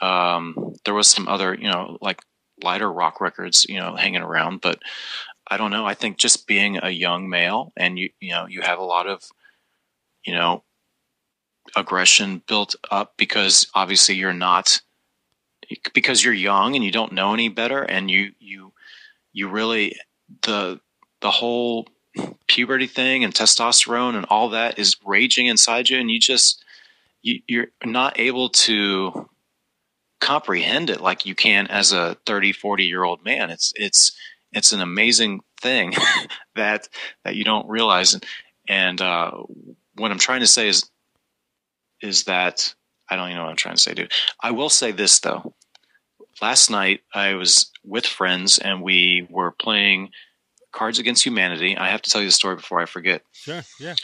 um, there was some other you know like lighter rock records you know hanging around, but I don't know. I think just being a young male and you you know you have a lot of you know aggression built up because obviously you're not because you're young and you don't know any better and you you you really the the whole puberty thing and testosterone and all that is raging inside you and you just you, you're not able to comprehend it like you can as a 30 40 year old man it's it's it's an amazing thing that that you don't realize and and uh, what I'm trying to say is is that I don't even know what I'm trying to say, dude. I will say this though. Last night I was with friends and we were playing Cards Against Humanity. I have to tell you the story before I forget. Sure, yeah.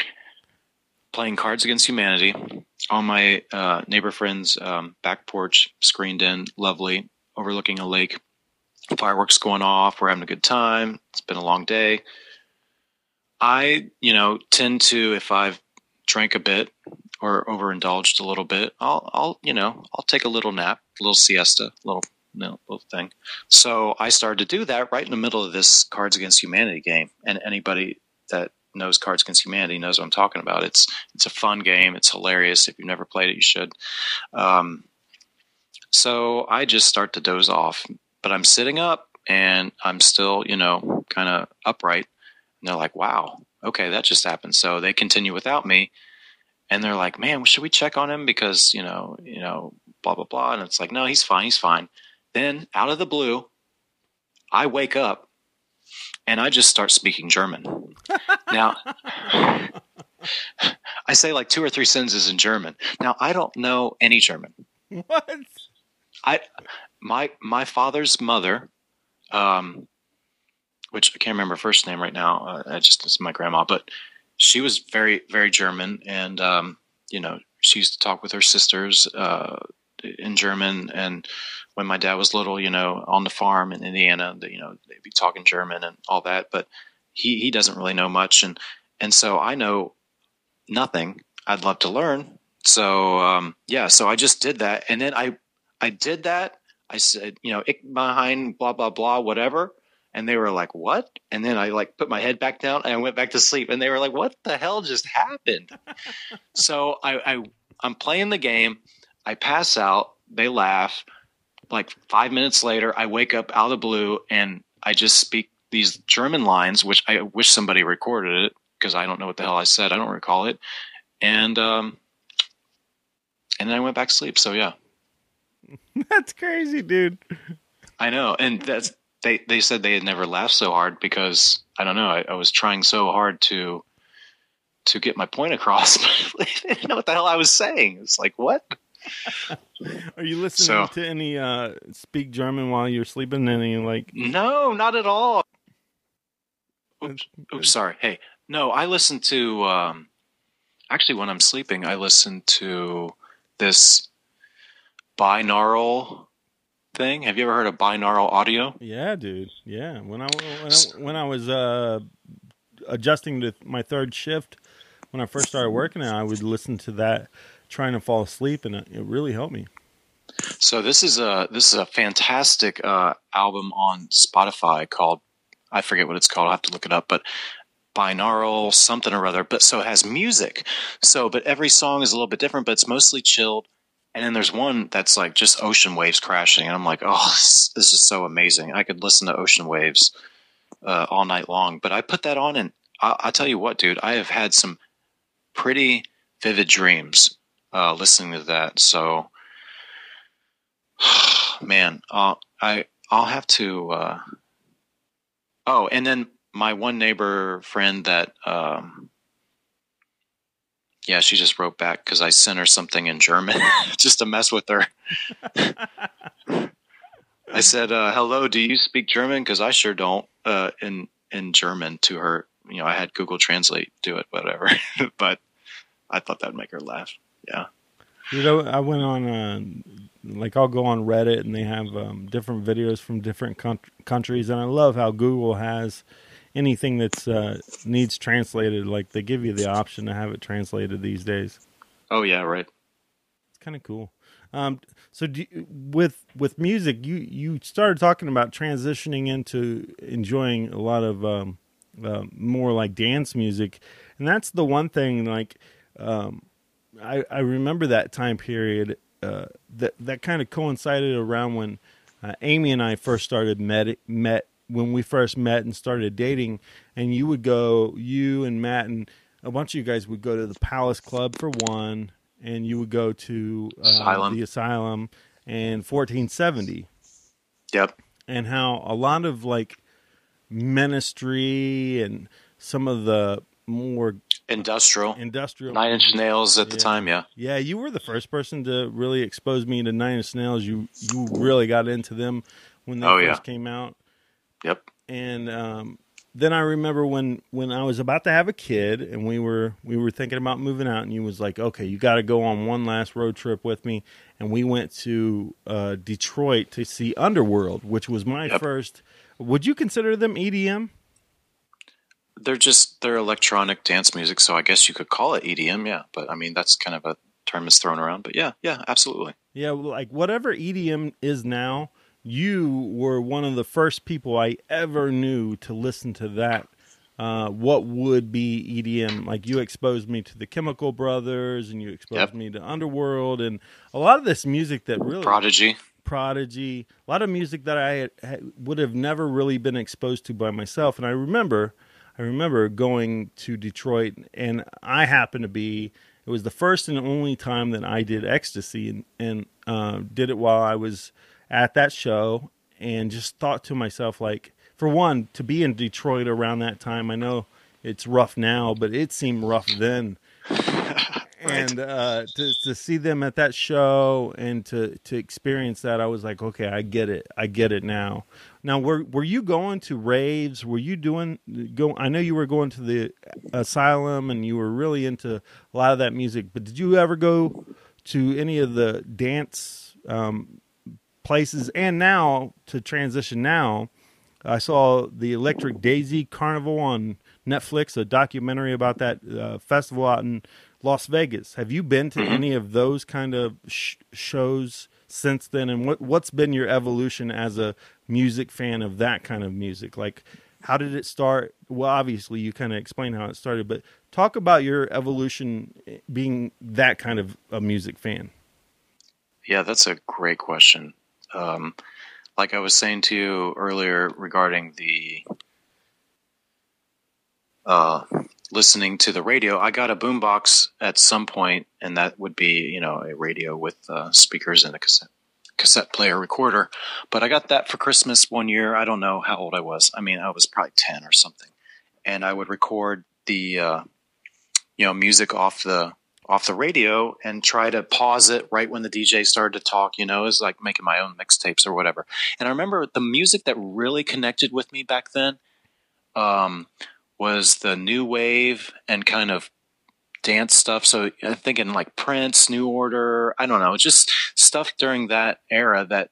Playing Cards Against Humanity on my uh, neighbor friend's um, back porch, screened in, lovely, overlooking a lake fireworks going off. We're having a good time. It's been a long day. I, you know, tend to if I've drank a bit or overindulged a little bit, I'll, I'll, you know, I'll take a little nap, a little siesta, a little, little thing. So I started to do that right in the middle of this Cards Against Humanity game. And anybody that knows Cards Against Humanity knows what I'm talking about. It's it's a fun game. It's hilarious. If you've never played it, you should. Um, so I just start to doze off, but I'm sitting up and I'm still, you know, kind of upright. And they're like, wow, okay, that just happened. So they continue without me. And they're like, man, should we check on him? Because, you know, you know, blah, blah, blah. And it's like, no, he's fine. He's fine. Then out of the blue, I wake up and I just start speaking German. now, I say like two or three sentences in German. Now, I don't know any German. What? I my my father's mother, um, which I can't remember her first name right now. Uh, I just it's my grandma, but she was very very German, and um, you know she used to talk with her sisters uh, in German. And when my dad was little, you know, on the farm in Indiana, you know, they'd be talking German and all that. But he he doesn't really know much, and and so I know nothing. I'd love to learn. So um, yeah, so I just did that, and then I I did that I said, you know, ik behind blah blah blah whatever, and they were like, "What?" And then I like put my head back down and I went back to sleep, and they were like, "What the hell just happened?" so I, I I'm playing the game, I pass out, they laugh. Like five minutes later, I wake up out of the blue and I just speak these German lines, which I wish somebody recorded it because I don't know what the hell I said. I don't recall it, and um, and then I went back to sleep. So yeah. That's crazy, dude. I know, and that's they. They said they had never laughed so hard because I don't know. I, I was trying so hard to to get my point across, but they didn't know what the hell I was saying. It's like what? Are you listening So- to any uh speak German while you're sleeping? Any like No, not at all. Oops, oops sorry. Hey, no, I listen to. Um, actually, when I'm sleeping, I listen to this binaural thing. Have you ever heard of binaural audio? Yeah, dude. Yeah, when I when I, when I was uh adjusting to my third shift when I first started working, I would listen to that trying to fall asleep, and it, it really helped me. So this is a this is a fantastic uh, album on Spotify called I forget what it's called. I have to look it up, but binaural something or other. But so it has music. So but every song is a little bit different, but it's mostly chilled. And then there's one that's like just ocean waves crashing, and I'm like, oh, this, is so amazing. I could listen to ocean waves uh, all night long. But I put that on, and I, I'll tell you what, dude, I have had some pretty vivid dreams uh, listening to that. So, man, I I'll have to. Uh, oh, and then my one neighbor friend that. Um, yeah, she just wrote back because I sent her something in German just to mess with her. I said, uh, "Hello, do you speak German? Because I sure don't." Uh, in in German to her, you know, I had Google Translate do it, whatever. but I thought that'd make her laugh. Yeah. You know, I went on, uh, like, I'll go on Reddit and they have um, different videos from different con- countries, and I love how Google has anything that's uh, needs translated. Like, they give you the option to have it translated these days. Oh yeah, right. It's kind of cool. Um, so do with with music, you you started talking about transitioning into enjoying a lot of um, uh, more like dance music, and that's the one thing like um, I I remember that time period uh, that that kind of coincided around when uh, Amy and I first started met met when we first met and started dating, and you would go you and Matt and a bunch of you guys would go to the Palace Club for one, and you would go to uh, Asylum. the Asylum and 1470. Yep. And how a lot of like ministry and some of the more Industrial. industrial Nine Inch Nails at the time, yeah. Yeah, you were the first person to really expose me to Nine Inch Nails. You you really got into them when they Oh, first yeah. came out. Yep. And um, then I remember when when I was about to have a kid and we were we were thinking about moving out and you was like, "Okay, you got to go on one last road trip with me." And we went to uh, Detroit to see Underworld, which was my Yep. first Would you consider them EDM? They're just they're electronic dance music, so I guess you could call it EDM, yeah. But I mean that's kind of a term that's thrown around. But yeah, yeah, absolutely. Yeah, like whatever EDM is now, you were one of the first people I ever knew to listen to that. Uh, what would be EDM? Like you exposed me to the Chemical Brothers, and you exposed Yep. me to Underworld, and a lot of this music that really Prodigy. Prodigy, a lot of music that I had, had, would have never really been exposed to by myself. And I remember, I remember going to Detroit, and I happened to be. It was the first and only time that I did ecstasy, and and uh, did it while I was at that show, and just thought to myself, like, for one, to be in Detroit around that time, I know it's rough now, but it seemed rough then and uh, to to see them at that show and to to experience that, I was like, okay, I get it, I get it now. Now, were were you going to raves? Were you doing go? I know you were going to the asylum, and you were really into a lot of that music. But did you ever go to any of the dance um, places? And now to transition now, I saw the Electric Daisy Carnival on Netflix, a documentary about that uh, festival out in Las Vegas. Have you been to any of those kind of sh- shows since then? And what what's been your evolution as a music fan of that kind of music? Like, how did it start? Well, obviously you kind of explain how it started, but talk about your evolution eh, being that kind of a music fan. Yeah, that's a great question. Um, like I was saying to you earlier regarding the uh, listening to the radio, I got a boombox at some point, and that would be you know a radio with uh, speakers and a cassette cassette player recorder. But I got that for Christmas one year. I don't know how old I was. I mean, I was probably ten or something, and I would record the uh, you know music off the off the radio and try to pause it right when the DJ started to talk, you know, is like making my own mixtapes or whatever. And I remember the music that really connected with me back then um, was the new wave and kind of dance stuff. So I'm thinking like Prince, New Order, I don't know, just stuff during that era that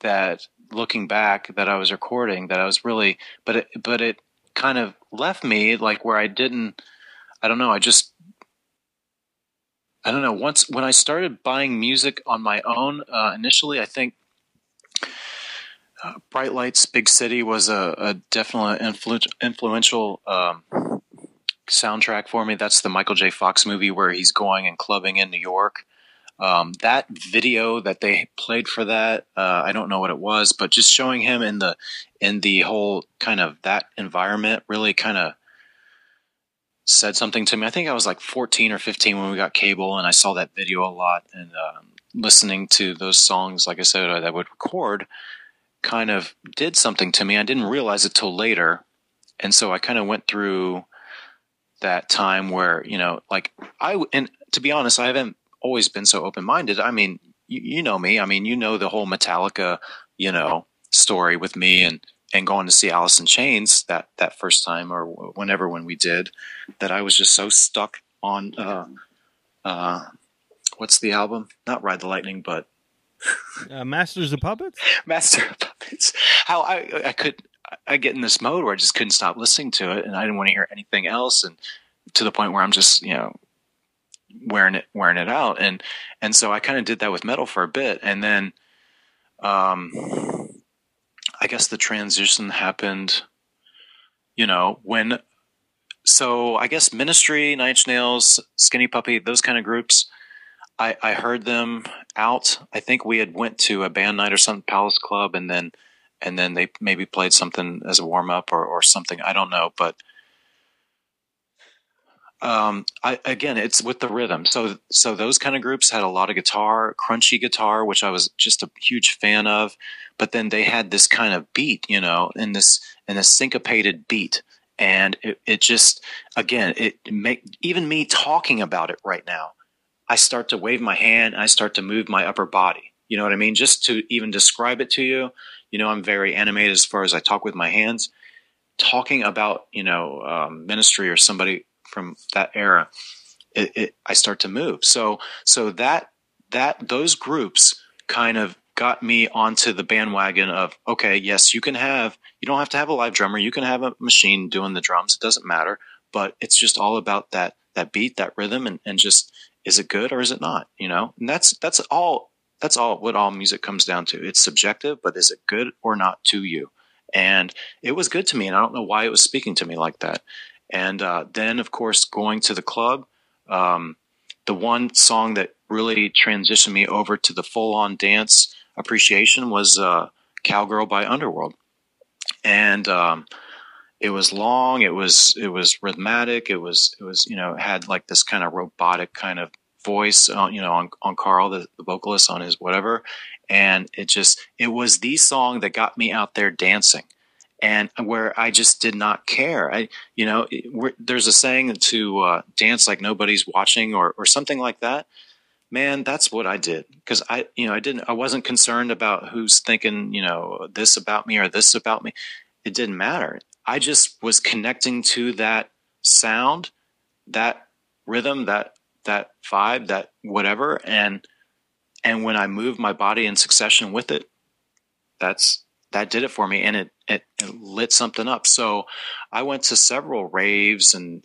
that looking back that I was recording that I was really but it but it kind of left me like where I didn't I don't know, I just I don't know. Once when I started buying music on my own, uh, initially, I think uh, Bright Lights, Big City was a, a definitely influ- influential um, soundtrack for me. That's the Michael J. Fox movie where he's going and clubbing in New York. Um, that video that they played for that, uh, I don't know what it was, but just showing him in the in the whole kind of that environment really kind of said something to me. I think I was like 14 or 15 when we got cable, and I saw that video a lot. And um, listening to those songs, like I said, that I would record, kind of did something to me. I didn't realize it till later, and so I kind of went through that time where you know, like I and to be honest, I haven't always been so open minded. I mean, you, you know me. I mean, you know the whole Metallica, you know, story with me and and going to see Alice in Chains that that first time or whenever when we did, that I was just so stuck on uh, uh, what's the album? Not Ride the Lightning, but uh, Masters of Puppets. Master of Puppets. How I I could I get in this mode where I just couldn't stop listening to it, and I didn't want to hear anything else, and to the point where I'm just you know wearing it wearing it out, and and so I kind of did that with metal for a bit, and then um I guess the transition happened, you know, when. So I guess Ministry, Nine Inch Nails, Skinny Puppy, those kind of groups. I, I heard them out. I think we had went to a band night or something, Palace Club, and then and then they maybe played something as a warm up or, or something. I don't know, but um, I, again, it's with the rhythm. So, so those kind of groups had a lot of guitar, crunchy guitar, which I was just a huge fan of. But then they had this kind of beat, you know, in this in this syncopated beat, and it, it just again, it make even me talking about it right now. I start to wave my hand, I start to move my upper body. You know what I mean? Just to even describe it to you, you know, I'm very animated as far as I talk with my hands. Talking about, you know, um, ministry or somebody from that era, it, it, I start to move. So so that that those groups kind of got me onto the bandwagon of okay, yes, you can have you don't have to have a live drummer, you can have a machine doing the drums. It doesn't matter, but it's just all about that that beat, that rhythm, and, and just is it good or is it not? You know, and that's that's all that's all what all music comes down to. It's subjective, but is it good or not to you? And it was good to me, and I don't know why it was speaking to me like that. And uh, then, of course, going to the club, um, the one song that really transitioned me over to the full on dance appreciation was uh, Cowgirl by Underworld. And um, it was long, it was it was rhythmic, it was it was you know had like this kind of robotic kind of voice, uh, you know, on on Karl the, the vocalist on his whatever, and it just it was the song that got me out there dancing and where I just did not care. I, you know, there's a saying to uh, dance like nobody's watching or, or something like that. Man, that's what I did because I, you know, I didn't, I wasn't concerned about who's thinking, you know, this about me or this about me. It didn't matter. I just was connecting to that sound, that rhythm, that that vibe, that whatever, and and when I moved my body in succession with it, that's that did it for me and it, it, it, lit something up. So I went to several raves and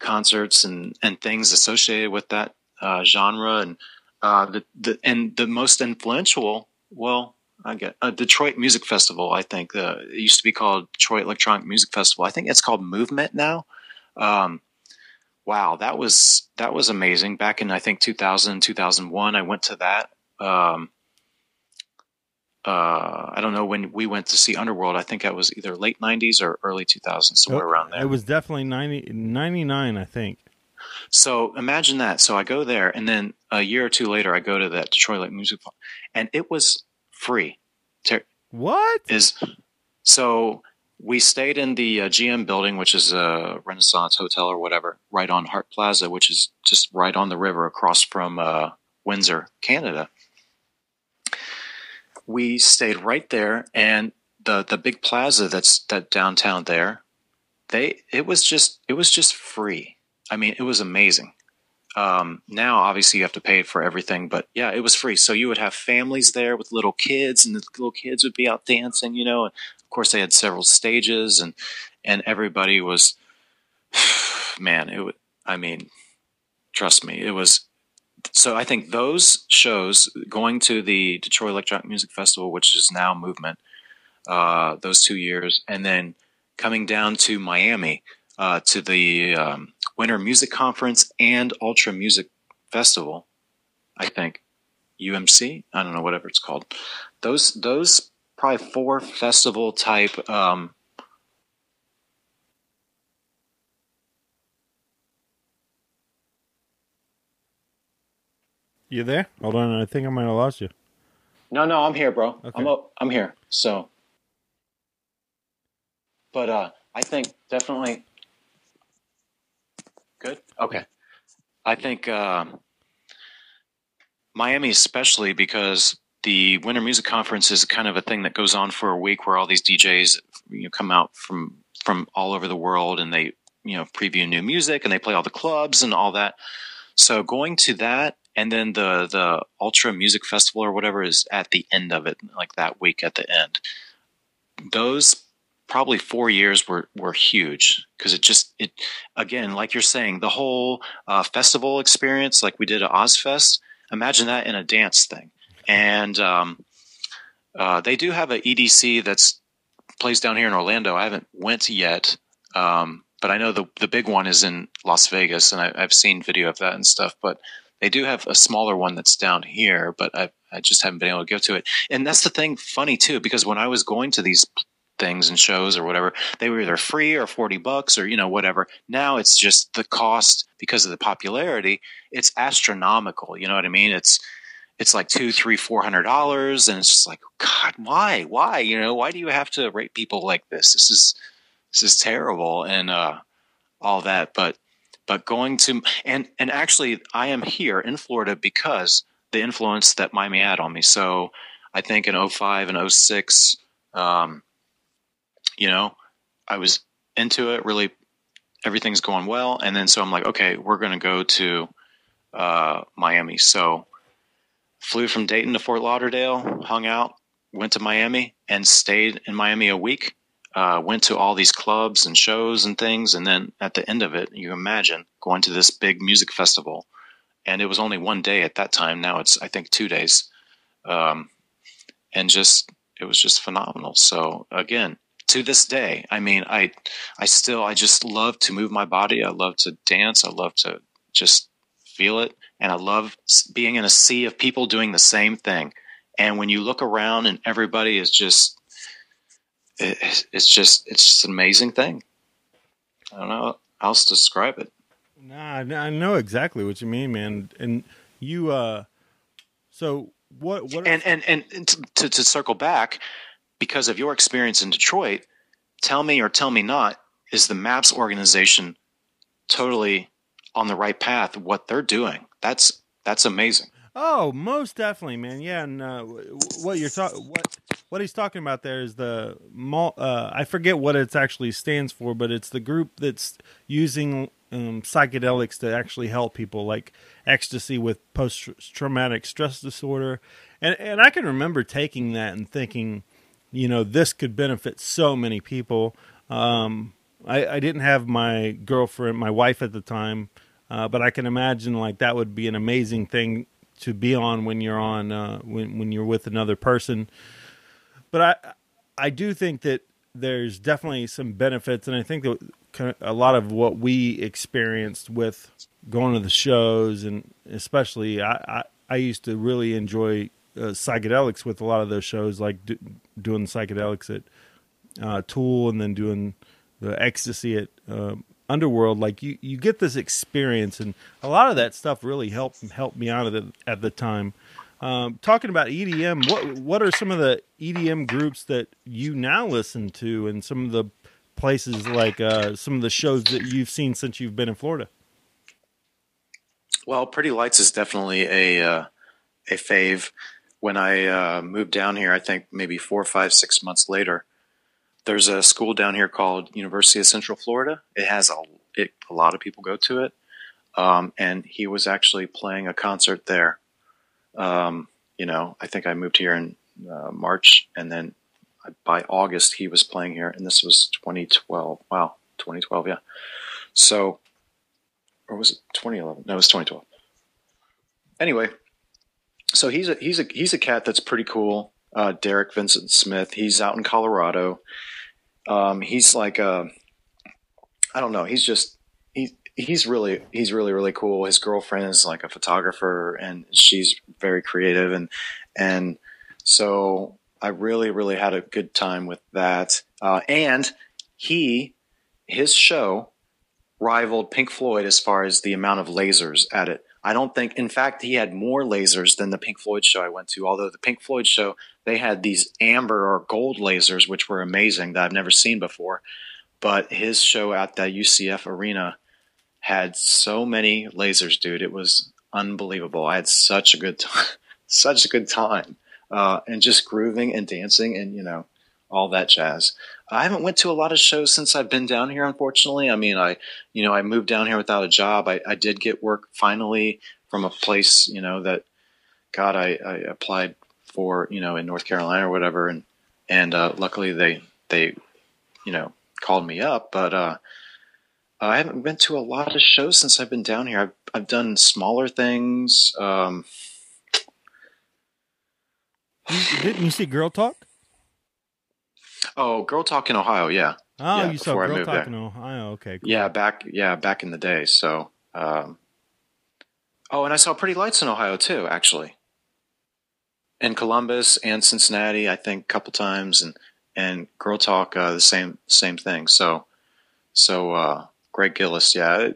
concerts and, and things associated with that uh, genre. And, uh, the, the, and the most influential, well, I get a Detroit Music Festival. I think uh, it used to be called Detroit Electronic Music Festival. I think it's called Movement now. Um, wow, that was that was amazing. Back in I think 2000, 2001, I went to that. Um, uh, I don't know when we went to see Underworld. I think it was either late 90s or early 2000s, somewhere oh, around there. It was definitely 90, 99, I think. So imagine that. So I go there, and then a year or two later, I go to that Detroit Light Music Festival, and it was free. What is so? We stayed in the uh, GM building, which is a Renaissance hotel or whatever, right on Hart Plaza, which is just right on the river across from uh, Windsor, Canada we stayed right there, and the the big plaza that's that downtown there, they it was just it was just free. I mean, it was amazing. Um, now, obviously, you have to pay for everything, but yeah, it was free. So you would have families there with little kids, and the little kids would be out dancing, you know. And of course, they had several stages, and and everybody was, man, it. I mean, trust me, it was so I think those shows, going to the Detroit Electronic Music Festival, which is now Movement, uh, those two years, and then coming down to Miami uh, to the um, Winter Music Conference and Ultra Music Festival, I think UMC, I don't know whatever it's called. Those those probably four festival type um, You there? Hold on, I think I might have lost you. No, no, I'm here, bro. Okay. I'm up, I'm here. So, but uh, I think definitely good. Okay, I think um Miami, especially because the Winter Music Conference is kind of a thing that goes on for a week, where all these DJs you know, come out from from all over the world and they you know preview new music and they play all the clubs and all that. So going to that and then the the Ultra Music Festival or whatever is at the end of it, like that week at the end. Those probably four years were were huge because it just it again like you're saying the whole uh, festival experience like we did at Ozzfest. Imagine that in a dance thing, and um, uh, they do have a EDC that's plays down here in Orlando. I haven't went yet. Um, but I know the the big one is in Las Vegas, and I, I've seen video of that and stuff. But they do have a smaller one that's down here, but I I just haven't been able to go to it. And that's the thing, funny too, because when I was going to these things and shows or whatever, they were either free or forty bucks or you know whatever. Now it's just the cost because of the popularity. It's astronomical. You know what I mean? It's it's like two, three, four hundred dollars, and it's just like, God, why, why? You know, why do you have to rate people like this? This is this is terrible and uh, all that. But but going to and and actually, I am here in Florida because the influence that Miami had on me. So I think in 05 and 06, um, you know, I was into it. Really, everything's going well, and then so I'm like, okay, we're going to go to uh, Miami. So flew from Dayton to Fort Lauderdale, hung out, went to Miami, and stayed in Miami a week uh, went to all these clubs and shows and things, and then at the end of it, you imagine going to this big music festival, and it was only one day at that time. Now it's I think two days, um, and just it was just phenomenal. So again, to this day, I mean, I I still I just love to move my body. I love to dance. I love to just feel it, and I love being in a sea of people doing the same thing. And when you look around and everybody is just it, it's just it's just an amazing thing. I don't know how else to describe it. Nah, I know exactly what you mean, man. And you, uh, so what? What? And and and to to circle back, because of your experience in Detroit, tell me or tell me not, is the Maps organization totally on the right path? What they're doing, that's that's amazing. Oh, most definitely, man. Yeah, and uh, what you're what what he's talking about there is the uh, I forget what it actually stands for, but it's the group that's using um, psychedelics to actually help people, like ecstasy with post traumatic stress disorder, and and I can remember taking that and thinking, you know, this could benefit so many people. Um, I, I didn't have my girlfriend, my wife at the time, uh, but I can imagine like that would be an amazing thing to be on when you're on uh, when when you're with another person. But I I do think that there's definitely some benefits, and I think that a lot of what we experienced with going to the shows, and especially I I, I used to really enjoy uh, psychedelics with a lot of those shows, like do, doing psychedelics at uh, Tool, and then doing the ecstasy at uh, underworld like you you get this experience and a lot of that stuff really helped helped me out it at the time. Um, talking about edm what what are some of the edm groups that you now listen to and some of the places like uh, some of the shows that you've seen since you've been in florida? Well pretty lights is definitely a uh, a fave. When i uh, moved down here i think maybe four five six months later there's a school down here called University of Central Florida. It has a it, a lot of people go to it, um, and he was actually playing a concert there. Um, you know, I think I moved here in uh, March, and then by August he was playing here, and this was 2012. Wow, 2012, yeah. So, or was it 2011? No, it was 2012. anyway, so he's a he's a he's a cat that's pretty cool. Uh, Derek Vincent Smith. He's out in Colorado. Um, he's like a, I don't know. He's just he he's really he's really really cool. His girlfriend is like a photographer, and she's very creative, and and so I really really had a good time with that. Uh, and he his show rivaled Pink Floyd as far as the amount of lasers at it. I don't think, in fact, he had more lasers than the Pink Floyd show I went to. Although the Pink Floyd show, they had these amber or gold lasers, which were amazing that I've never seen before. But his show at the UCF arena had so many lasers, dude. It was unbelievable. I had such a good time, such a good time, uh, and just grooving and dancing and you know all that jazz. I haven't went to a lot of shows since I've been down here. Unfortunately, I mean, I you know I moved down here without a job. I, I did get work finally from a place you know that God I, I applied for you know in North Carolina or whatever, and and uh, luckily they they you know called me up, but uh, I haven't been to a lot of shows since I've been down here. I've I've done smaller things. Um, Didn't you see Girl Talk? oh, Girl Talk in Ohio, yeah. Oh, Yeah, you saw Girl Talk there. in Ohio. Okay. cool. Yeah, back yeah back in the day. So, um, oh, and I saw Pretty Lights in Ohio too, actually. In Columbus and Cincinnati, I think a couple times, and and Girl Talk uh, the same same thing. So, so uh, Greg Gillis, yeah,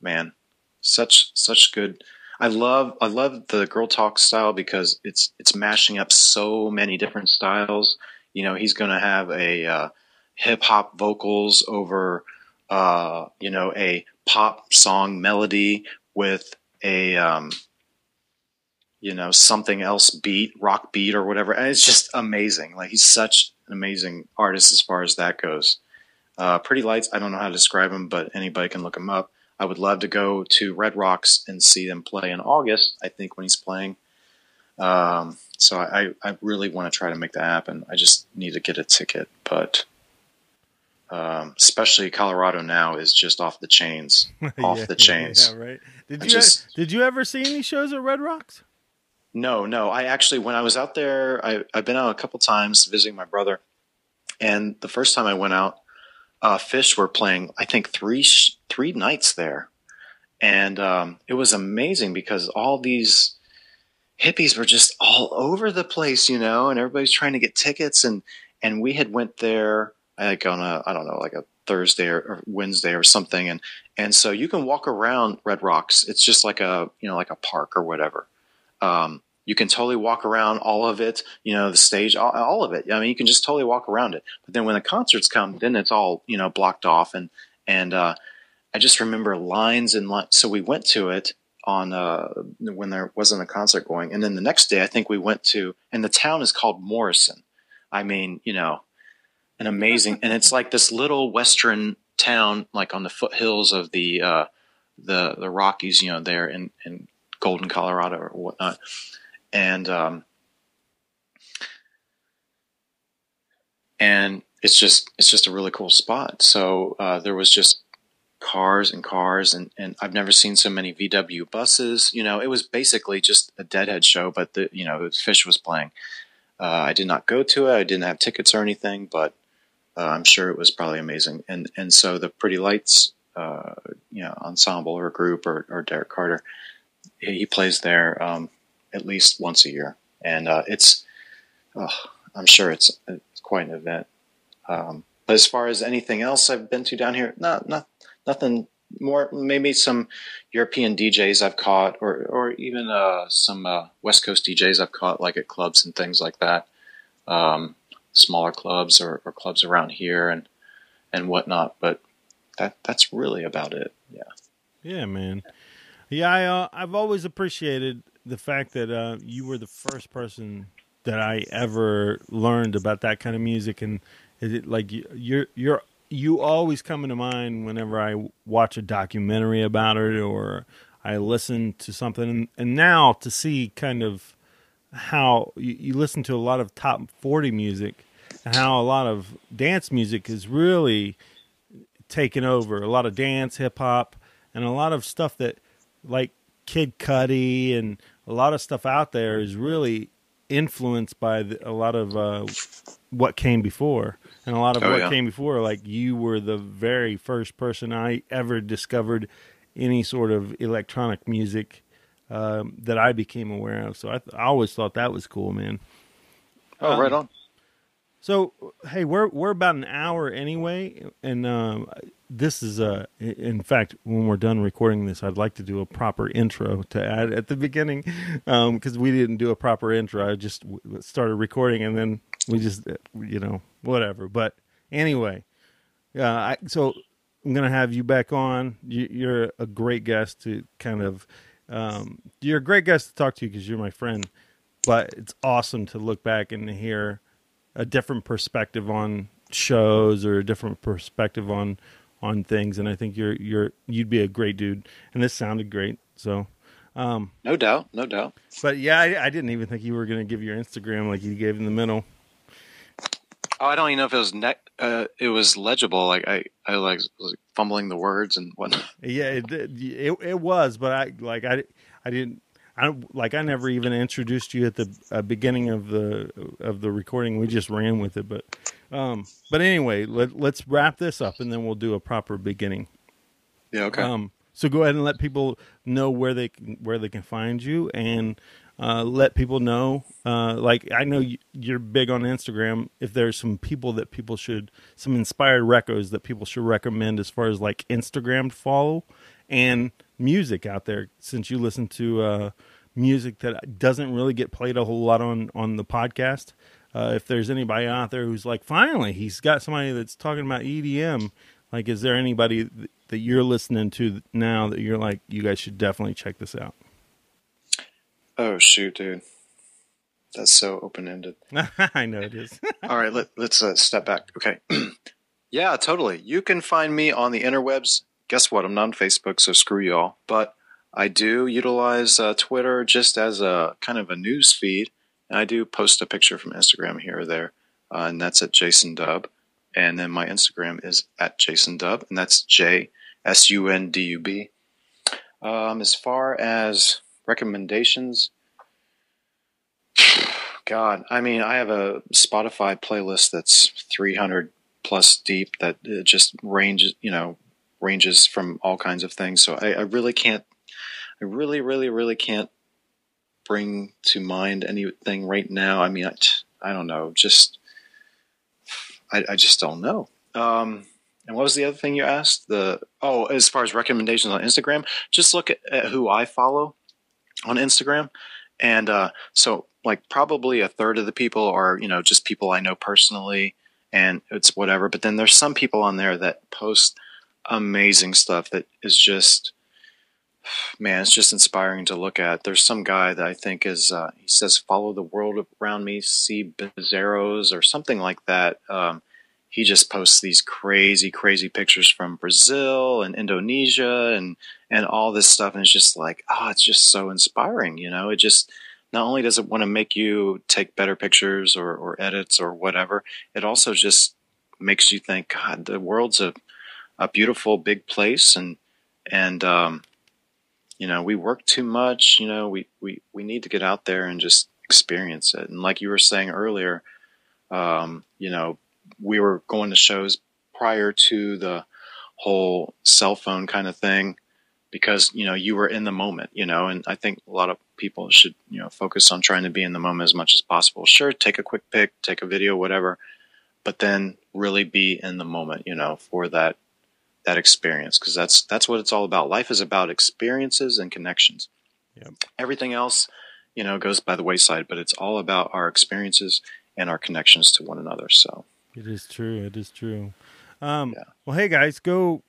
man, such such good. I love I love the Girl Talk style because it's it's mashing up so many different styles. You know, he's going to have a uh, hip hop vocals over uh, you know, a pop song melody with a, um, you know, something else beat, rock beat or whatever. And it's just amazing. Like he's such an amazing artist as far as that goes. Uh, Pretty Lights, I don't know how to describe him, but anybody can look him up. I would love to go to Red Rocks and see them play in August, I think, when he's playing. Um, so I, I really want to try to make that happen. I just need to get a ticket, but um, especially Colorado now is just off the chains, off Yeah, the chains. Yeah, right. Did I you just- did you ever see any shows at Red Rocks? No, no. I actually, when I was out there, I, I've been out a couple times visiting my brother, and the first time I went out, uh, Phish were playing. I think three three nights there, and um, it was amazing because all these hippies were just all over the place, you know, and everybody's trying to get tickets, and and we had went there like on a I don't know like a Thursday or, or Wednesday or something, and and so you can walk around Red Rocks. It's just like a you know like a park or whatever. Um, you can totally walk around all of it, you know, the stage, all, all of it. I mean, you can just totally walk around it. But then when the concerts come, then it's all, you know, blocked off. And, and, uh, I just remember lines and lines. So we went to it on, uh, when there wasn't a concert going. And then the next day, I think we went to, and the town is called Morrison. I mean, you know, an amazing, and it's like this little Western town, like on the foothills of the, uh, the, the Rockies, you know, there in, in Golden, Colorado or whatnot. And, um, and it's just, it's just a really cool spot. So, uh, there was just cars and cars and, and I've never seen so many VW buses. You know, it was basically just a Deadhead show, but the, you know, Phish was playing. Uh, I did not go to it. I didn't have tickets or anything, but uh, I'm sure it was probably amazing. And and so the Pretty Lights, uh, you know, ensemble or group or, or Derek Carter, he, plays there um, at least once a year, and uh, it's, oh, I'm sure it's, it's quite an event. Um, but as far as anything else I've been to down here, not not nothing more. Maybe some European DJs I've caught, or or even uh, some uh, West Coast DJs I've caught, like at clubs and things like that. Um, smaller clubs or, or clubs around here and and whatnot. But that that's really about it. Yeah. Yeah, man. Yeah, I uh, I've always appreciated the fact that uh, you were the first person that I ever learned about that kind of music, and it like you- you're you're you always come into mind whenever I watch a documentary about it or I listen to something, and, and now to see kind of how you, you listen to a lot of top 40 music and how a lot of dance music is really taken over. A lot of dance, hip hop, and a lot of stuff that like Kid Cudi and a lot of stuff out there is really influenced by the, a lot of uh, what came before, and a lot of Oh, what yeah. came before. Like you were the very first person I ever discovered any sort of electronic music um, that I became aware of. So I, th- I always thought that was cool, man. Oh, Um, right on. So hey, we're we're about an hour anyway, and um, this is uh in fact when we're done recording this, I'd like to do a proper intro to add at the beginning because we didn't do a proper intro. I just started recording and then we just uh, you know whatever. But anyway, yeah. I, so I'm gonna have you back on. You, you're a great guest to kind of. Um, you're a great guest to talk to because you're my friend, but it's awesome to look back and hear a different perspective on shows or a different perspective on on things and I think you're you're you'd be a great dude and this sounded great so um No doubt, no doubt. but yeah I, I didn't even think you were going to give your Instagram like you gave in the middle Oh, I don't even know if it was ne- uh, it was legible. Like I, I like was fumbling the words and whatnot. yeah it it, it was but I like I I didn't I like I never even introduced you at the uh, beginning of the of the recording we just ran with it but um but anyway let, let's wrap this up and then we'll do a proper beginning Yeah, okay. Um, so go ahead and let people know where they can, where they can find you, and uh, let people know. Uh, like I know you, you're big on Instagram. If there's some people that people should, some inspired recos that people should recommend as far as like Instagram to follow, and music out there, since you listen to uh, music that doesn't really get played a whole lot on on the podcast. Uh, if there's anybody out there who's like, finally, he's got somebody that's talking about EDM. Like, is there anybody th- that you're listening to now that you're like, you guys should definitely check this out? oh shoot, dude, that's so open ended. I know it is. All right, let, let's uh, step back. Okay. yeah, totally. You can find me on the interwebs. Guess what? I'm not on Facebook, so screw y'all. But I do utilize uh, Twitter just as a kind of a news feed. And I do post a picture from Instagram here or there, uh, and that's at Jason Dub. And then my Instagram is at Jason Dub, and that's J S U N D U B. Um, as far as recommendations, God, I mean, I have a Spotify playlist that's 300 plus deep that just ranges, you know, ranges from all kinds of things. So I, I really can't, I really, really, really can't bring to mind anything right now. I mean, I, I don't know, just, I, I just don't know. Um, and what was the other thing you asked? The oh, as far as recommendations on Instagram, just look at, at who I follow on Instagram, and uh, so like probably a third of the people are you know just people I know personally, and it's whatever. But then there's some people on there that post amazing stuff that is just man, it's just inspiring to look at. There's some guy that I think is uh, he says follow the world around me, see bizarros or something like that. Um, he just posts these crazy, crazy pictures from Brazil and Indonesia and and all this stuff, and it's just like, oh, it's just so inspiring. You know, it just not only does it want to make you take better pictures or, or edits or whatever, it also just makes you think, God, the world's a a beautiful big place, and and um, you know, we work too much. You know, we we we need to get out there and just experience it. And like you were saying earlier, um, you know, we were going to shows prior to the whole cell phone kind of thing because you know you were in the moment you know and i think a lot of people should you know focus on trying to be in the moment as much as possible sure take a quick pic take a video whatever but then really be in the moment you know for that that experience because that's that's what it's all about life is about experiences and connections Yep. everything else you know goes by the wayside but it's all about our experiences and our connections to one another so It is true. It is true. Um, Well, hey guys, go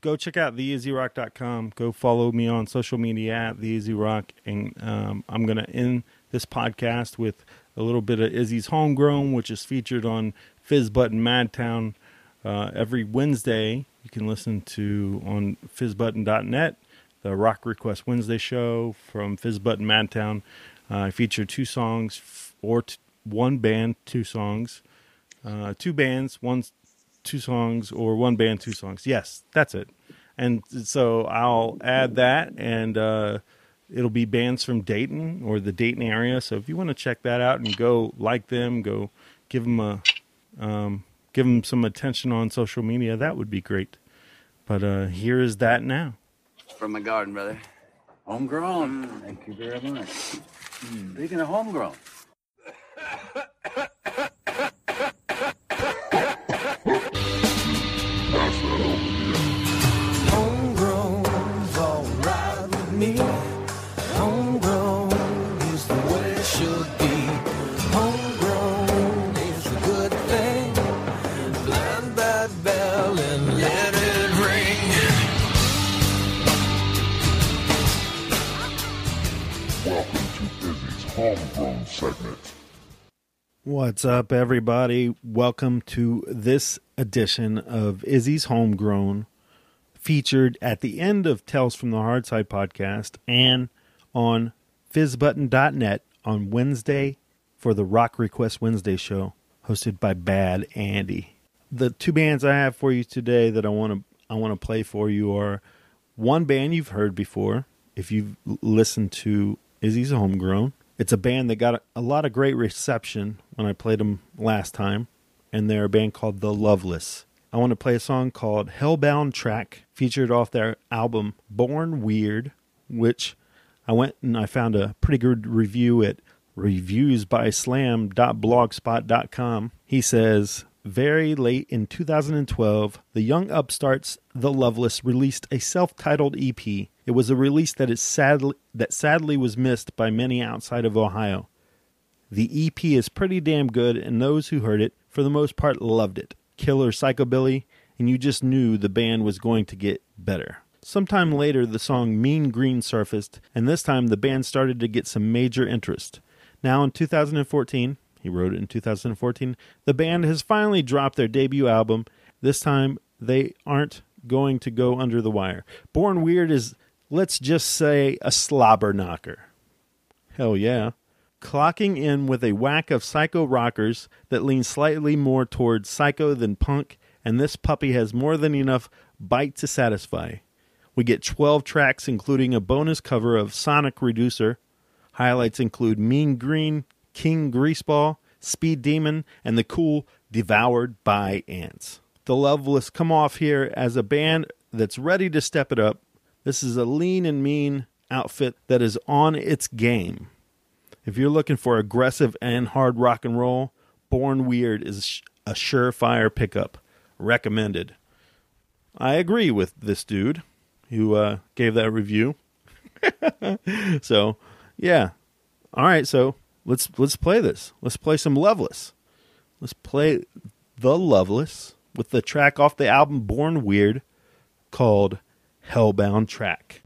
go check out theizzyrock.com. Go follow me on social media at theeasyrock, and um, I'm gonna end this podcast with a little bit of Izzy's homegrown, which is featured on Fizz Button Madtown uh, every Wednesday. You can listen to on fizzbutton.net the Rock Request Wednesday show from Fizz Button Madtown. Uh, I feature two songs or t- one band, two songs uh, two bands, one two songs, or one band, two songs. Yes, that's it. And so I'll add that and uh, it'll be bands from Dayton or the Dayton area. So if you want to check that out and go like them, go give them a um, give them some attention on social media, that would be great. But uh, here is that now. From my garden, brother. Homegrown. Thank you very much. Speaking of homegrown. What's up, everybody? Welcome to this edition of Izzy's Homegrown, featured at the end of Tales from the Hard Side podcast and on fizzbutton.net on Wednesday for the Rock Request Wednesday show, hosted by Bad Andy. The two bands I have for you today that I want to I want to play for you are one band you've heard before if you've listened to Izzy's Homegrown. It's a band that got a, lot of great reception when I played them last time, and they're a band called The Loveless. I want to play a song called Hellbound Track, featured off their album Born Weird, which I went and I found a pretty good review at reviewsbyslam.blogspot.com. He says, very late in 2012, the young upstarts The Loveless released a self-titled EP. It was a release that is sadly that sadly was missed by many outside of Ohio. The EP is pretty damn good, and those who heard it, for the most part, loved it. Killer psychobilly, and you just knew the band was going to get better. Sometime later, the song Mean Green surfaced, and this time the band started to get some major interest. Now in 2014, he wrote it in 2014, the band has finally dropped their debut album. This time, they aren't going to go under the wire. Born Weird is, let's just say, a slobber knocker. Hell yeah. Clocking in with a whack of psycho rockers that lean slightly more towards psycho than punk, and this puppy has more than enough bite to satisfy. We get 12 tracks, including a bonus cover of Sonic Reducer. Highlights include Mean Green, King Greaseball, Speed Demon, and the cool Devoured by Ants. The Loveless come off here as a band that's ready to step it up. This is a lean and mean outfit that is on its game. If you're looking for aggressive and hard rock and roll, Born Weird is a surefire pickup. Recommended. I agree with this dude who uh, gave that review. so, yeah. All right, so let's let's play this. Let's play some Loveless. Let's play The Loveless with the track off the album Born Weird called Hellbound Track.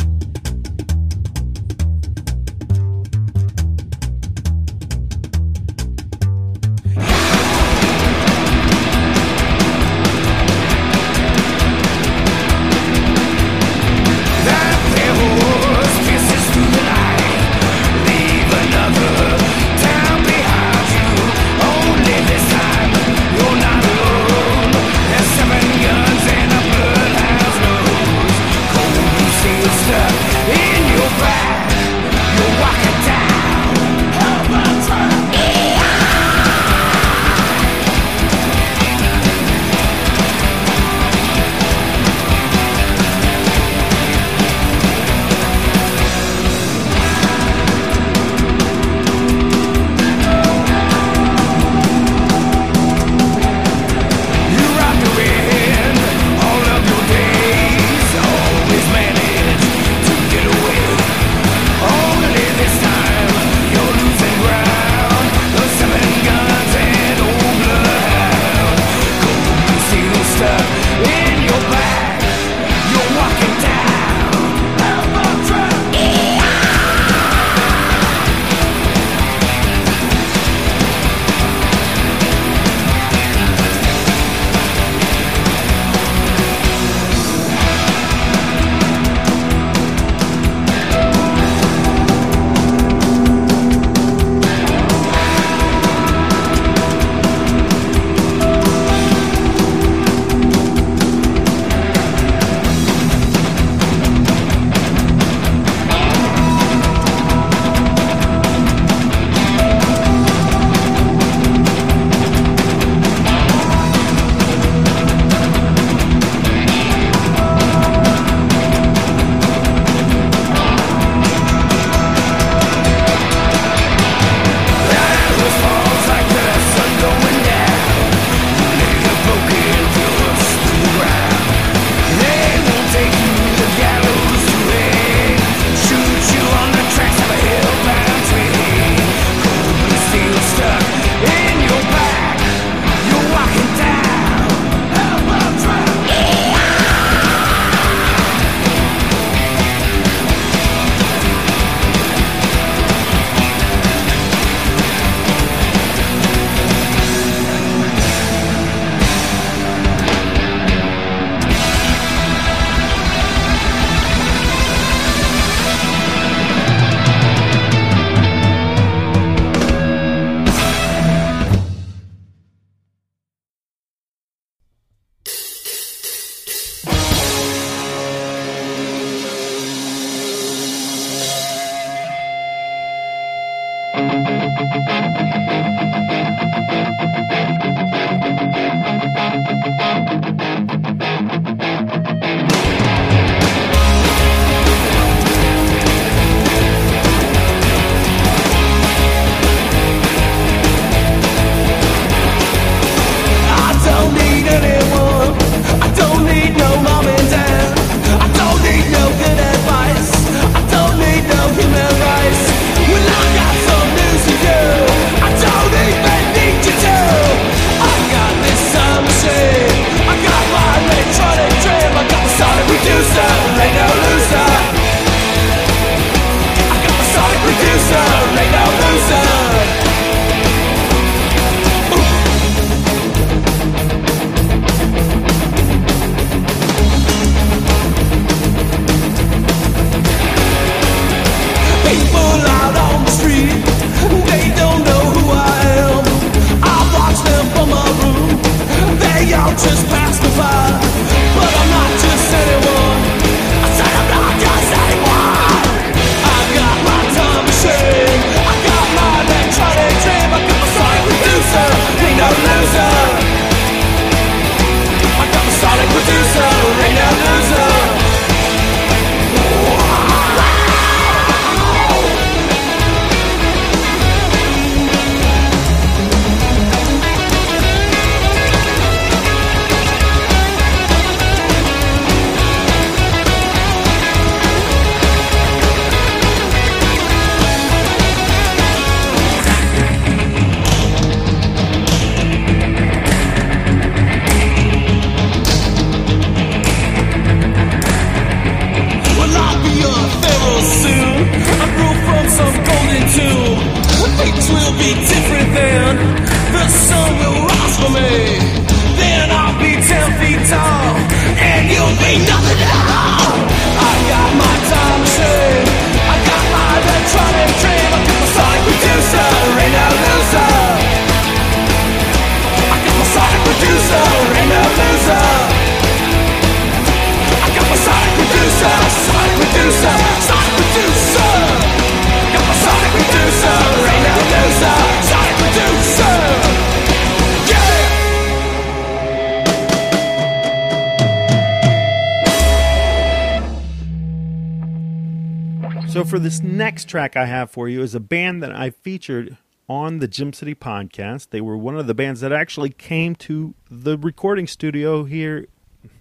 Track I have for you is a band that I featured on the Gem City podcast. They were one of the bands that actually came to the recording studio here,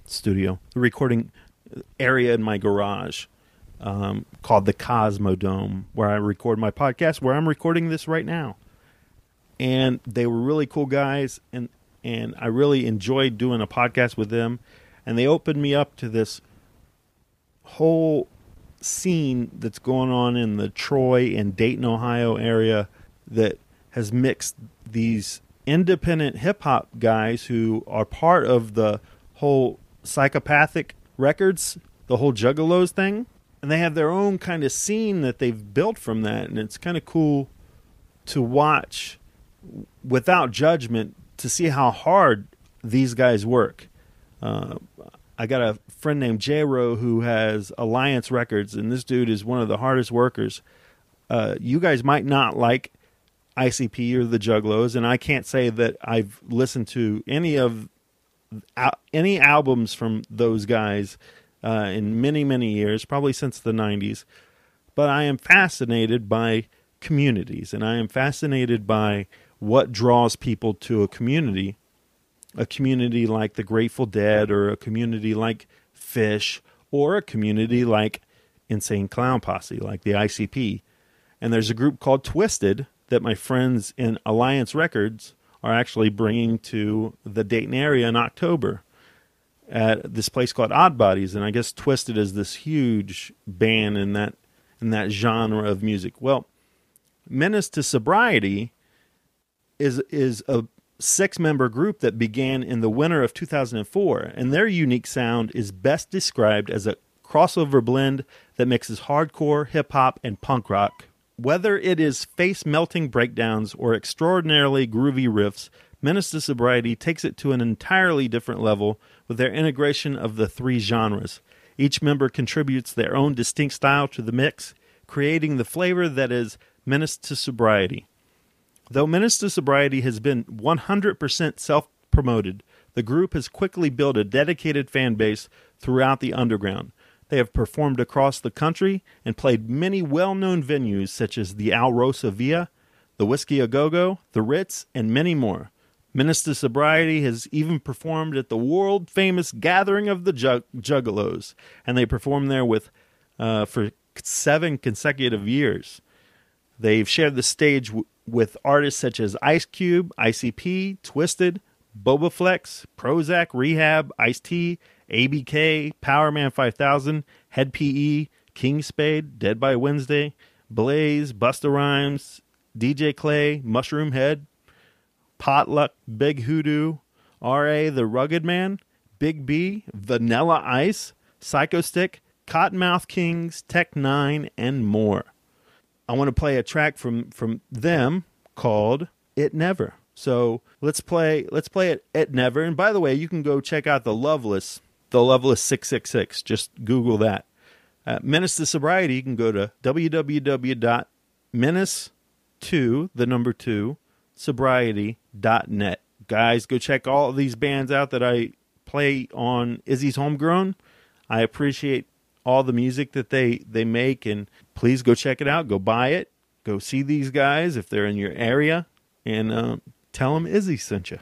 studio, the recording area in my garage um, called the Cosmodome, where I record my podcast, where I'm recording this right now. And they were really cool guys, and and I really enjoyed doing a podcast with them. And they opened me up to this whole scene that's going on in the Troy and Dayton, Ohio area that has mixed these independent hip hop guys who are part of the whole psychopathic records, the whole juggalos thing. And they have their own kind of scene that they've built from that. And it's kind of cool to watch without judgment to see how hard these guys work. Uh, I got a friend named J-Ro who has Alliance Records, and this dude is one of the hardest workers. Uh, you guys might not like ICP or the Juggalos, and I can't say that I've listened to any of al- any albums from those guys uh, in many many years, probably since the '90s. But I am fascinated by communities, and I am fascinated by what draws people to a community a community like the Grateful Dead or a community like Phish or a community like Insane Clown Posse, like the ICP. And there's a group called Twisted that my friends in Alliance Records are actually bringing to the Dayton area in October at this place called Odd Bodies. And I guess Twisted is this huge band in that in that genre of music. Well, Menace to Sobriety is is a six member group that began in the winter of 2004, and their unique sound is best described as a crossover blend that mixes hardcore, hip hop, and punk rock. Whether it is face melting breakdowns or extraordinarily groovy riffs, Menace to Sobriety takes it to an entirely different level with their integration of the three genres. Each member contributes their own distinct style to the mix, creating the flavor that is Menace to Sobriety. Though Menace to Sobriety has been 100% self promoted, the group has quickly built a dedicated fan base throughout the underground. They have performed across the country and played many well known venues such as the Alrosa Villa, the Whisky A Go Go, the Ritz, and many more. Menace to Sobriety has even performed at the world famous Gathering of the Jug- Juggalos, and they performed there with uh, for seven consecutive years. They've shared the stage w- with artists such as Ice Cube, ICP, Twisted, Boba Flex, Prozak, Rehab, Ice T, ABK, Powerman 5000, Hed PE, Kingspade, Dead by Wednesday, Blaze, Busta Rhymes, DJ Clay, Mushroomhead, Potluck, Big Hoodoo, R.A. The Rugged Man, Big B, Vanilla Ice, Psycho Stick, Kottonmouth Kings, Tech N9ne, and more. I want to play a track from from them called "It Never." So let's play let's play it "It Never." And by the way, you can go check out the Loveless, the Loveless six six six. Just Google that. Uh, Menace to Sobriety. You can go to www.menace two the number two sobriety.net. Guys, go check all these bands out that I play on Izzy's Homegrown. I appreciate all the music that they they make and please go check it out. Go buy it. Go see these guys if they're in your area. And uh, tell them izzy sent you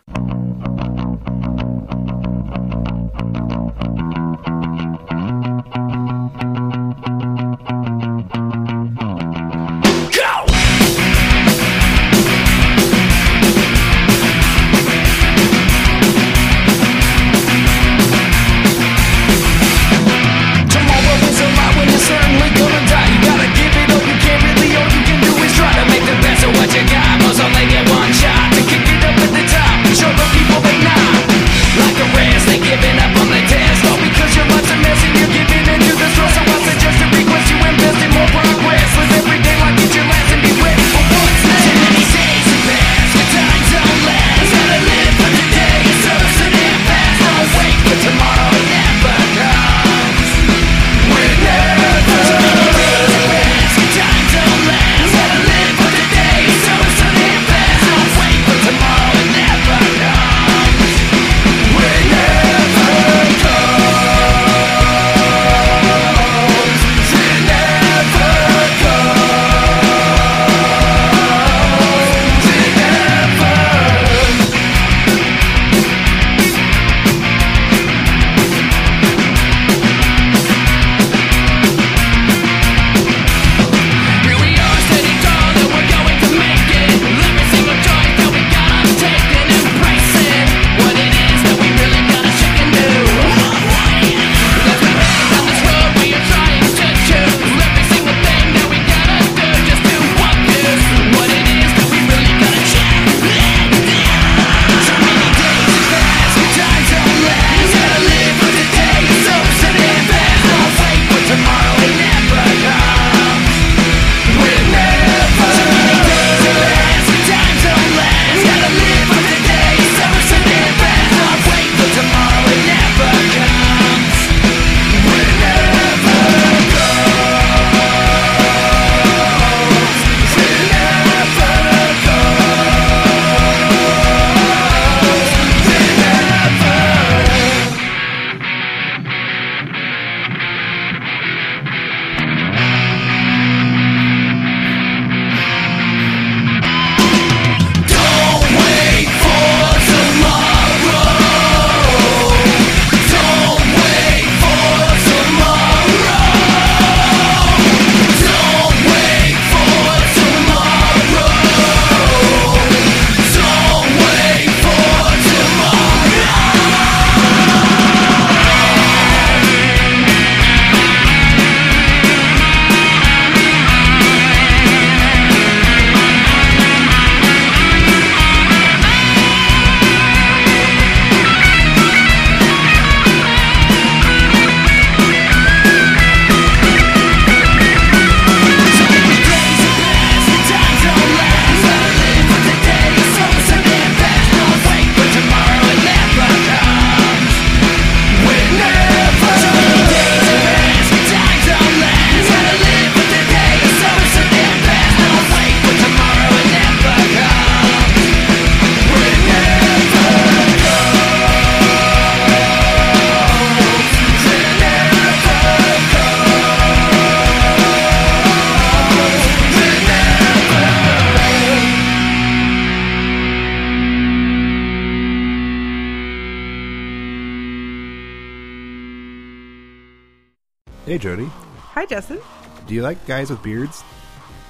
you like guys with beards?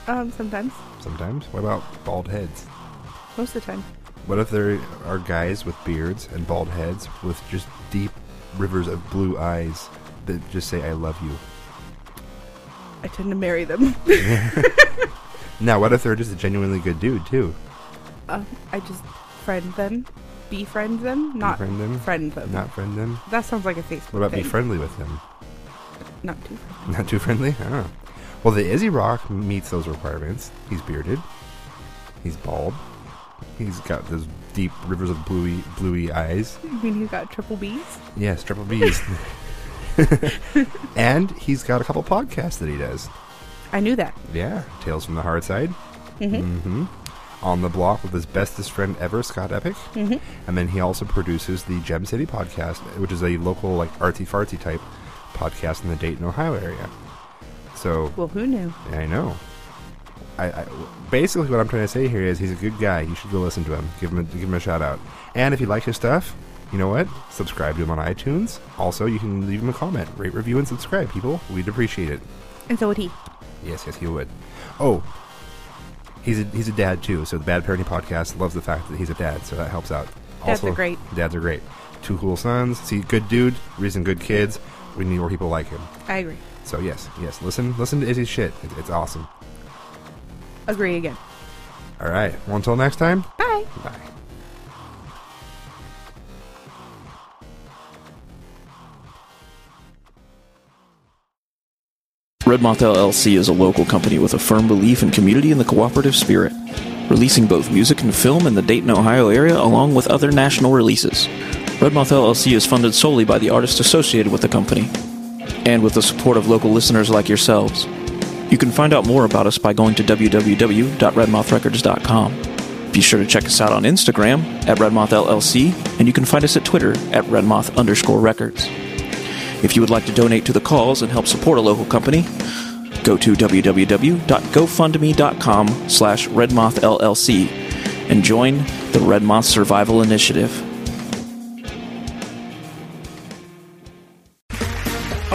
Um, sometimes. Sometimes. What about bald heads? Most of the time. What if there are guys with beards and bald heads with just deep rivers of blue eyes that just say, I love you? I tend to marry them. now, what if they're just a genuinely good dude, too? um, I just friend them, befriend them, not Befriend them? friend them. Not friend them? That sounds like a Facebook. What about thing. be friendly with them? Not too. Friendly. Not too friendly? Oh. Well, the Izzy Rock meets those requirements. He's bearded. He's bald. He's got those deep rivers of bluey, bluey eyes. You mean he's got triple B's? Yes, triple B's. and he's got a couple podcasts that he does. I knew that. Yeah, Tales from the Hard Side. Mhm. hmm On the block with his bestest friend ever, Scott Epic. Mhm. And then he also produces the Gem City podcast, which is a local, like, artsy fartsy type podcast in the Dayton, Ohio area. So, Well, who knew? I know. I, I basically what I'm trying to say here is he's a good guy. You should go listen to him. Give him a, give him a shout out. And if you like his stuff, you know what? Subscribe to him on iTunes. Also, you can leave him a comment, rate, review, and subscribe. People, we'd appreciate it. And so would he. Yes, yes, he would. Oh, he's a, he's a dad too. So the Bad Parenting Podcast loves the fact that he's a dad, so that helps out. Dads are great. Dads are great. Two cool sons. See, good dude, raising good kids. We need more people like him. I agree. So yes, yes, listen, listen to Izzy's shit. It, it's awesome. Agree again. All right. Well, until next time. Bye. Bye. Redmoth LLC is a local company with a firm belief in community and the cooperative spirit, releasing both music and film in the Dayton, Ohio area along with other national releases. Redmoth LLC is funded solely by the artists associated with the company and with the support of local listeners like yourselves. You can find out more about us by going to www.redmothrecords.com. Be sure to check us out on Instagram at Redmoth LLC, and you can find us at Twitter at Redmoth underscore records. If you would like to donate to the cause and help support a local company, go to www.gofundme.com slash redmothllc and join the Redmoth Survival Initiative.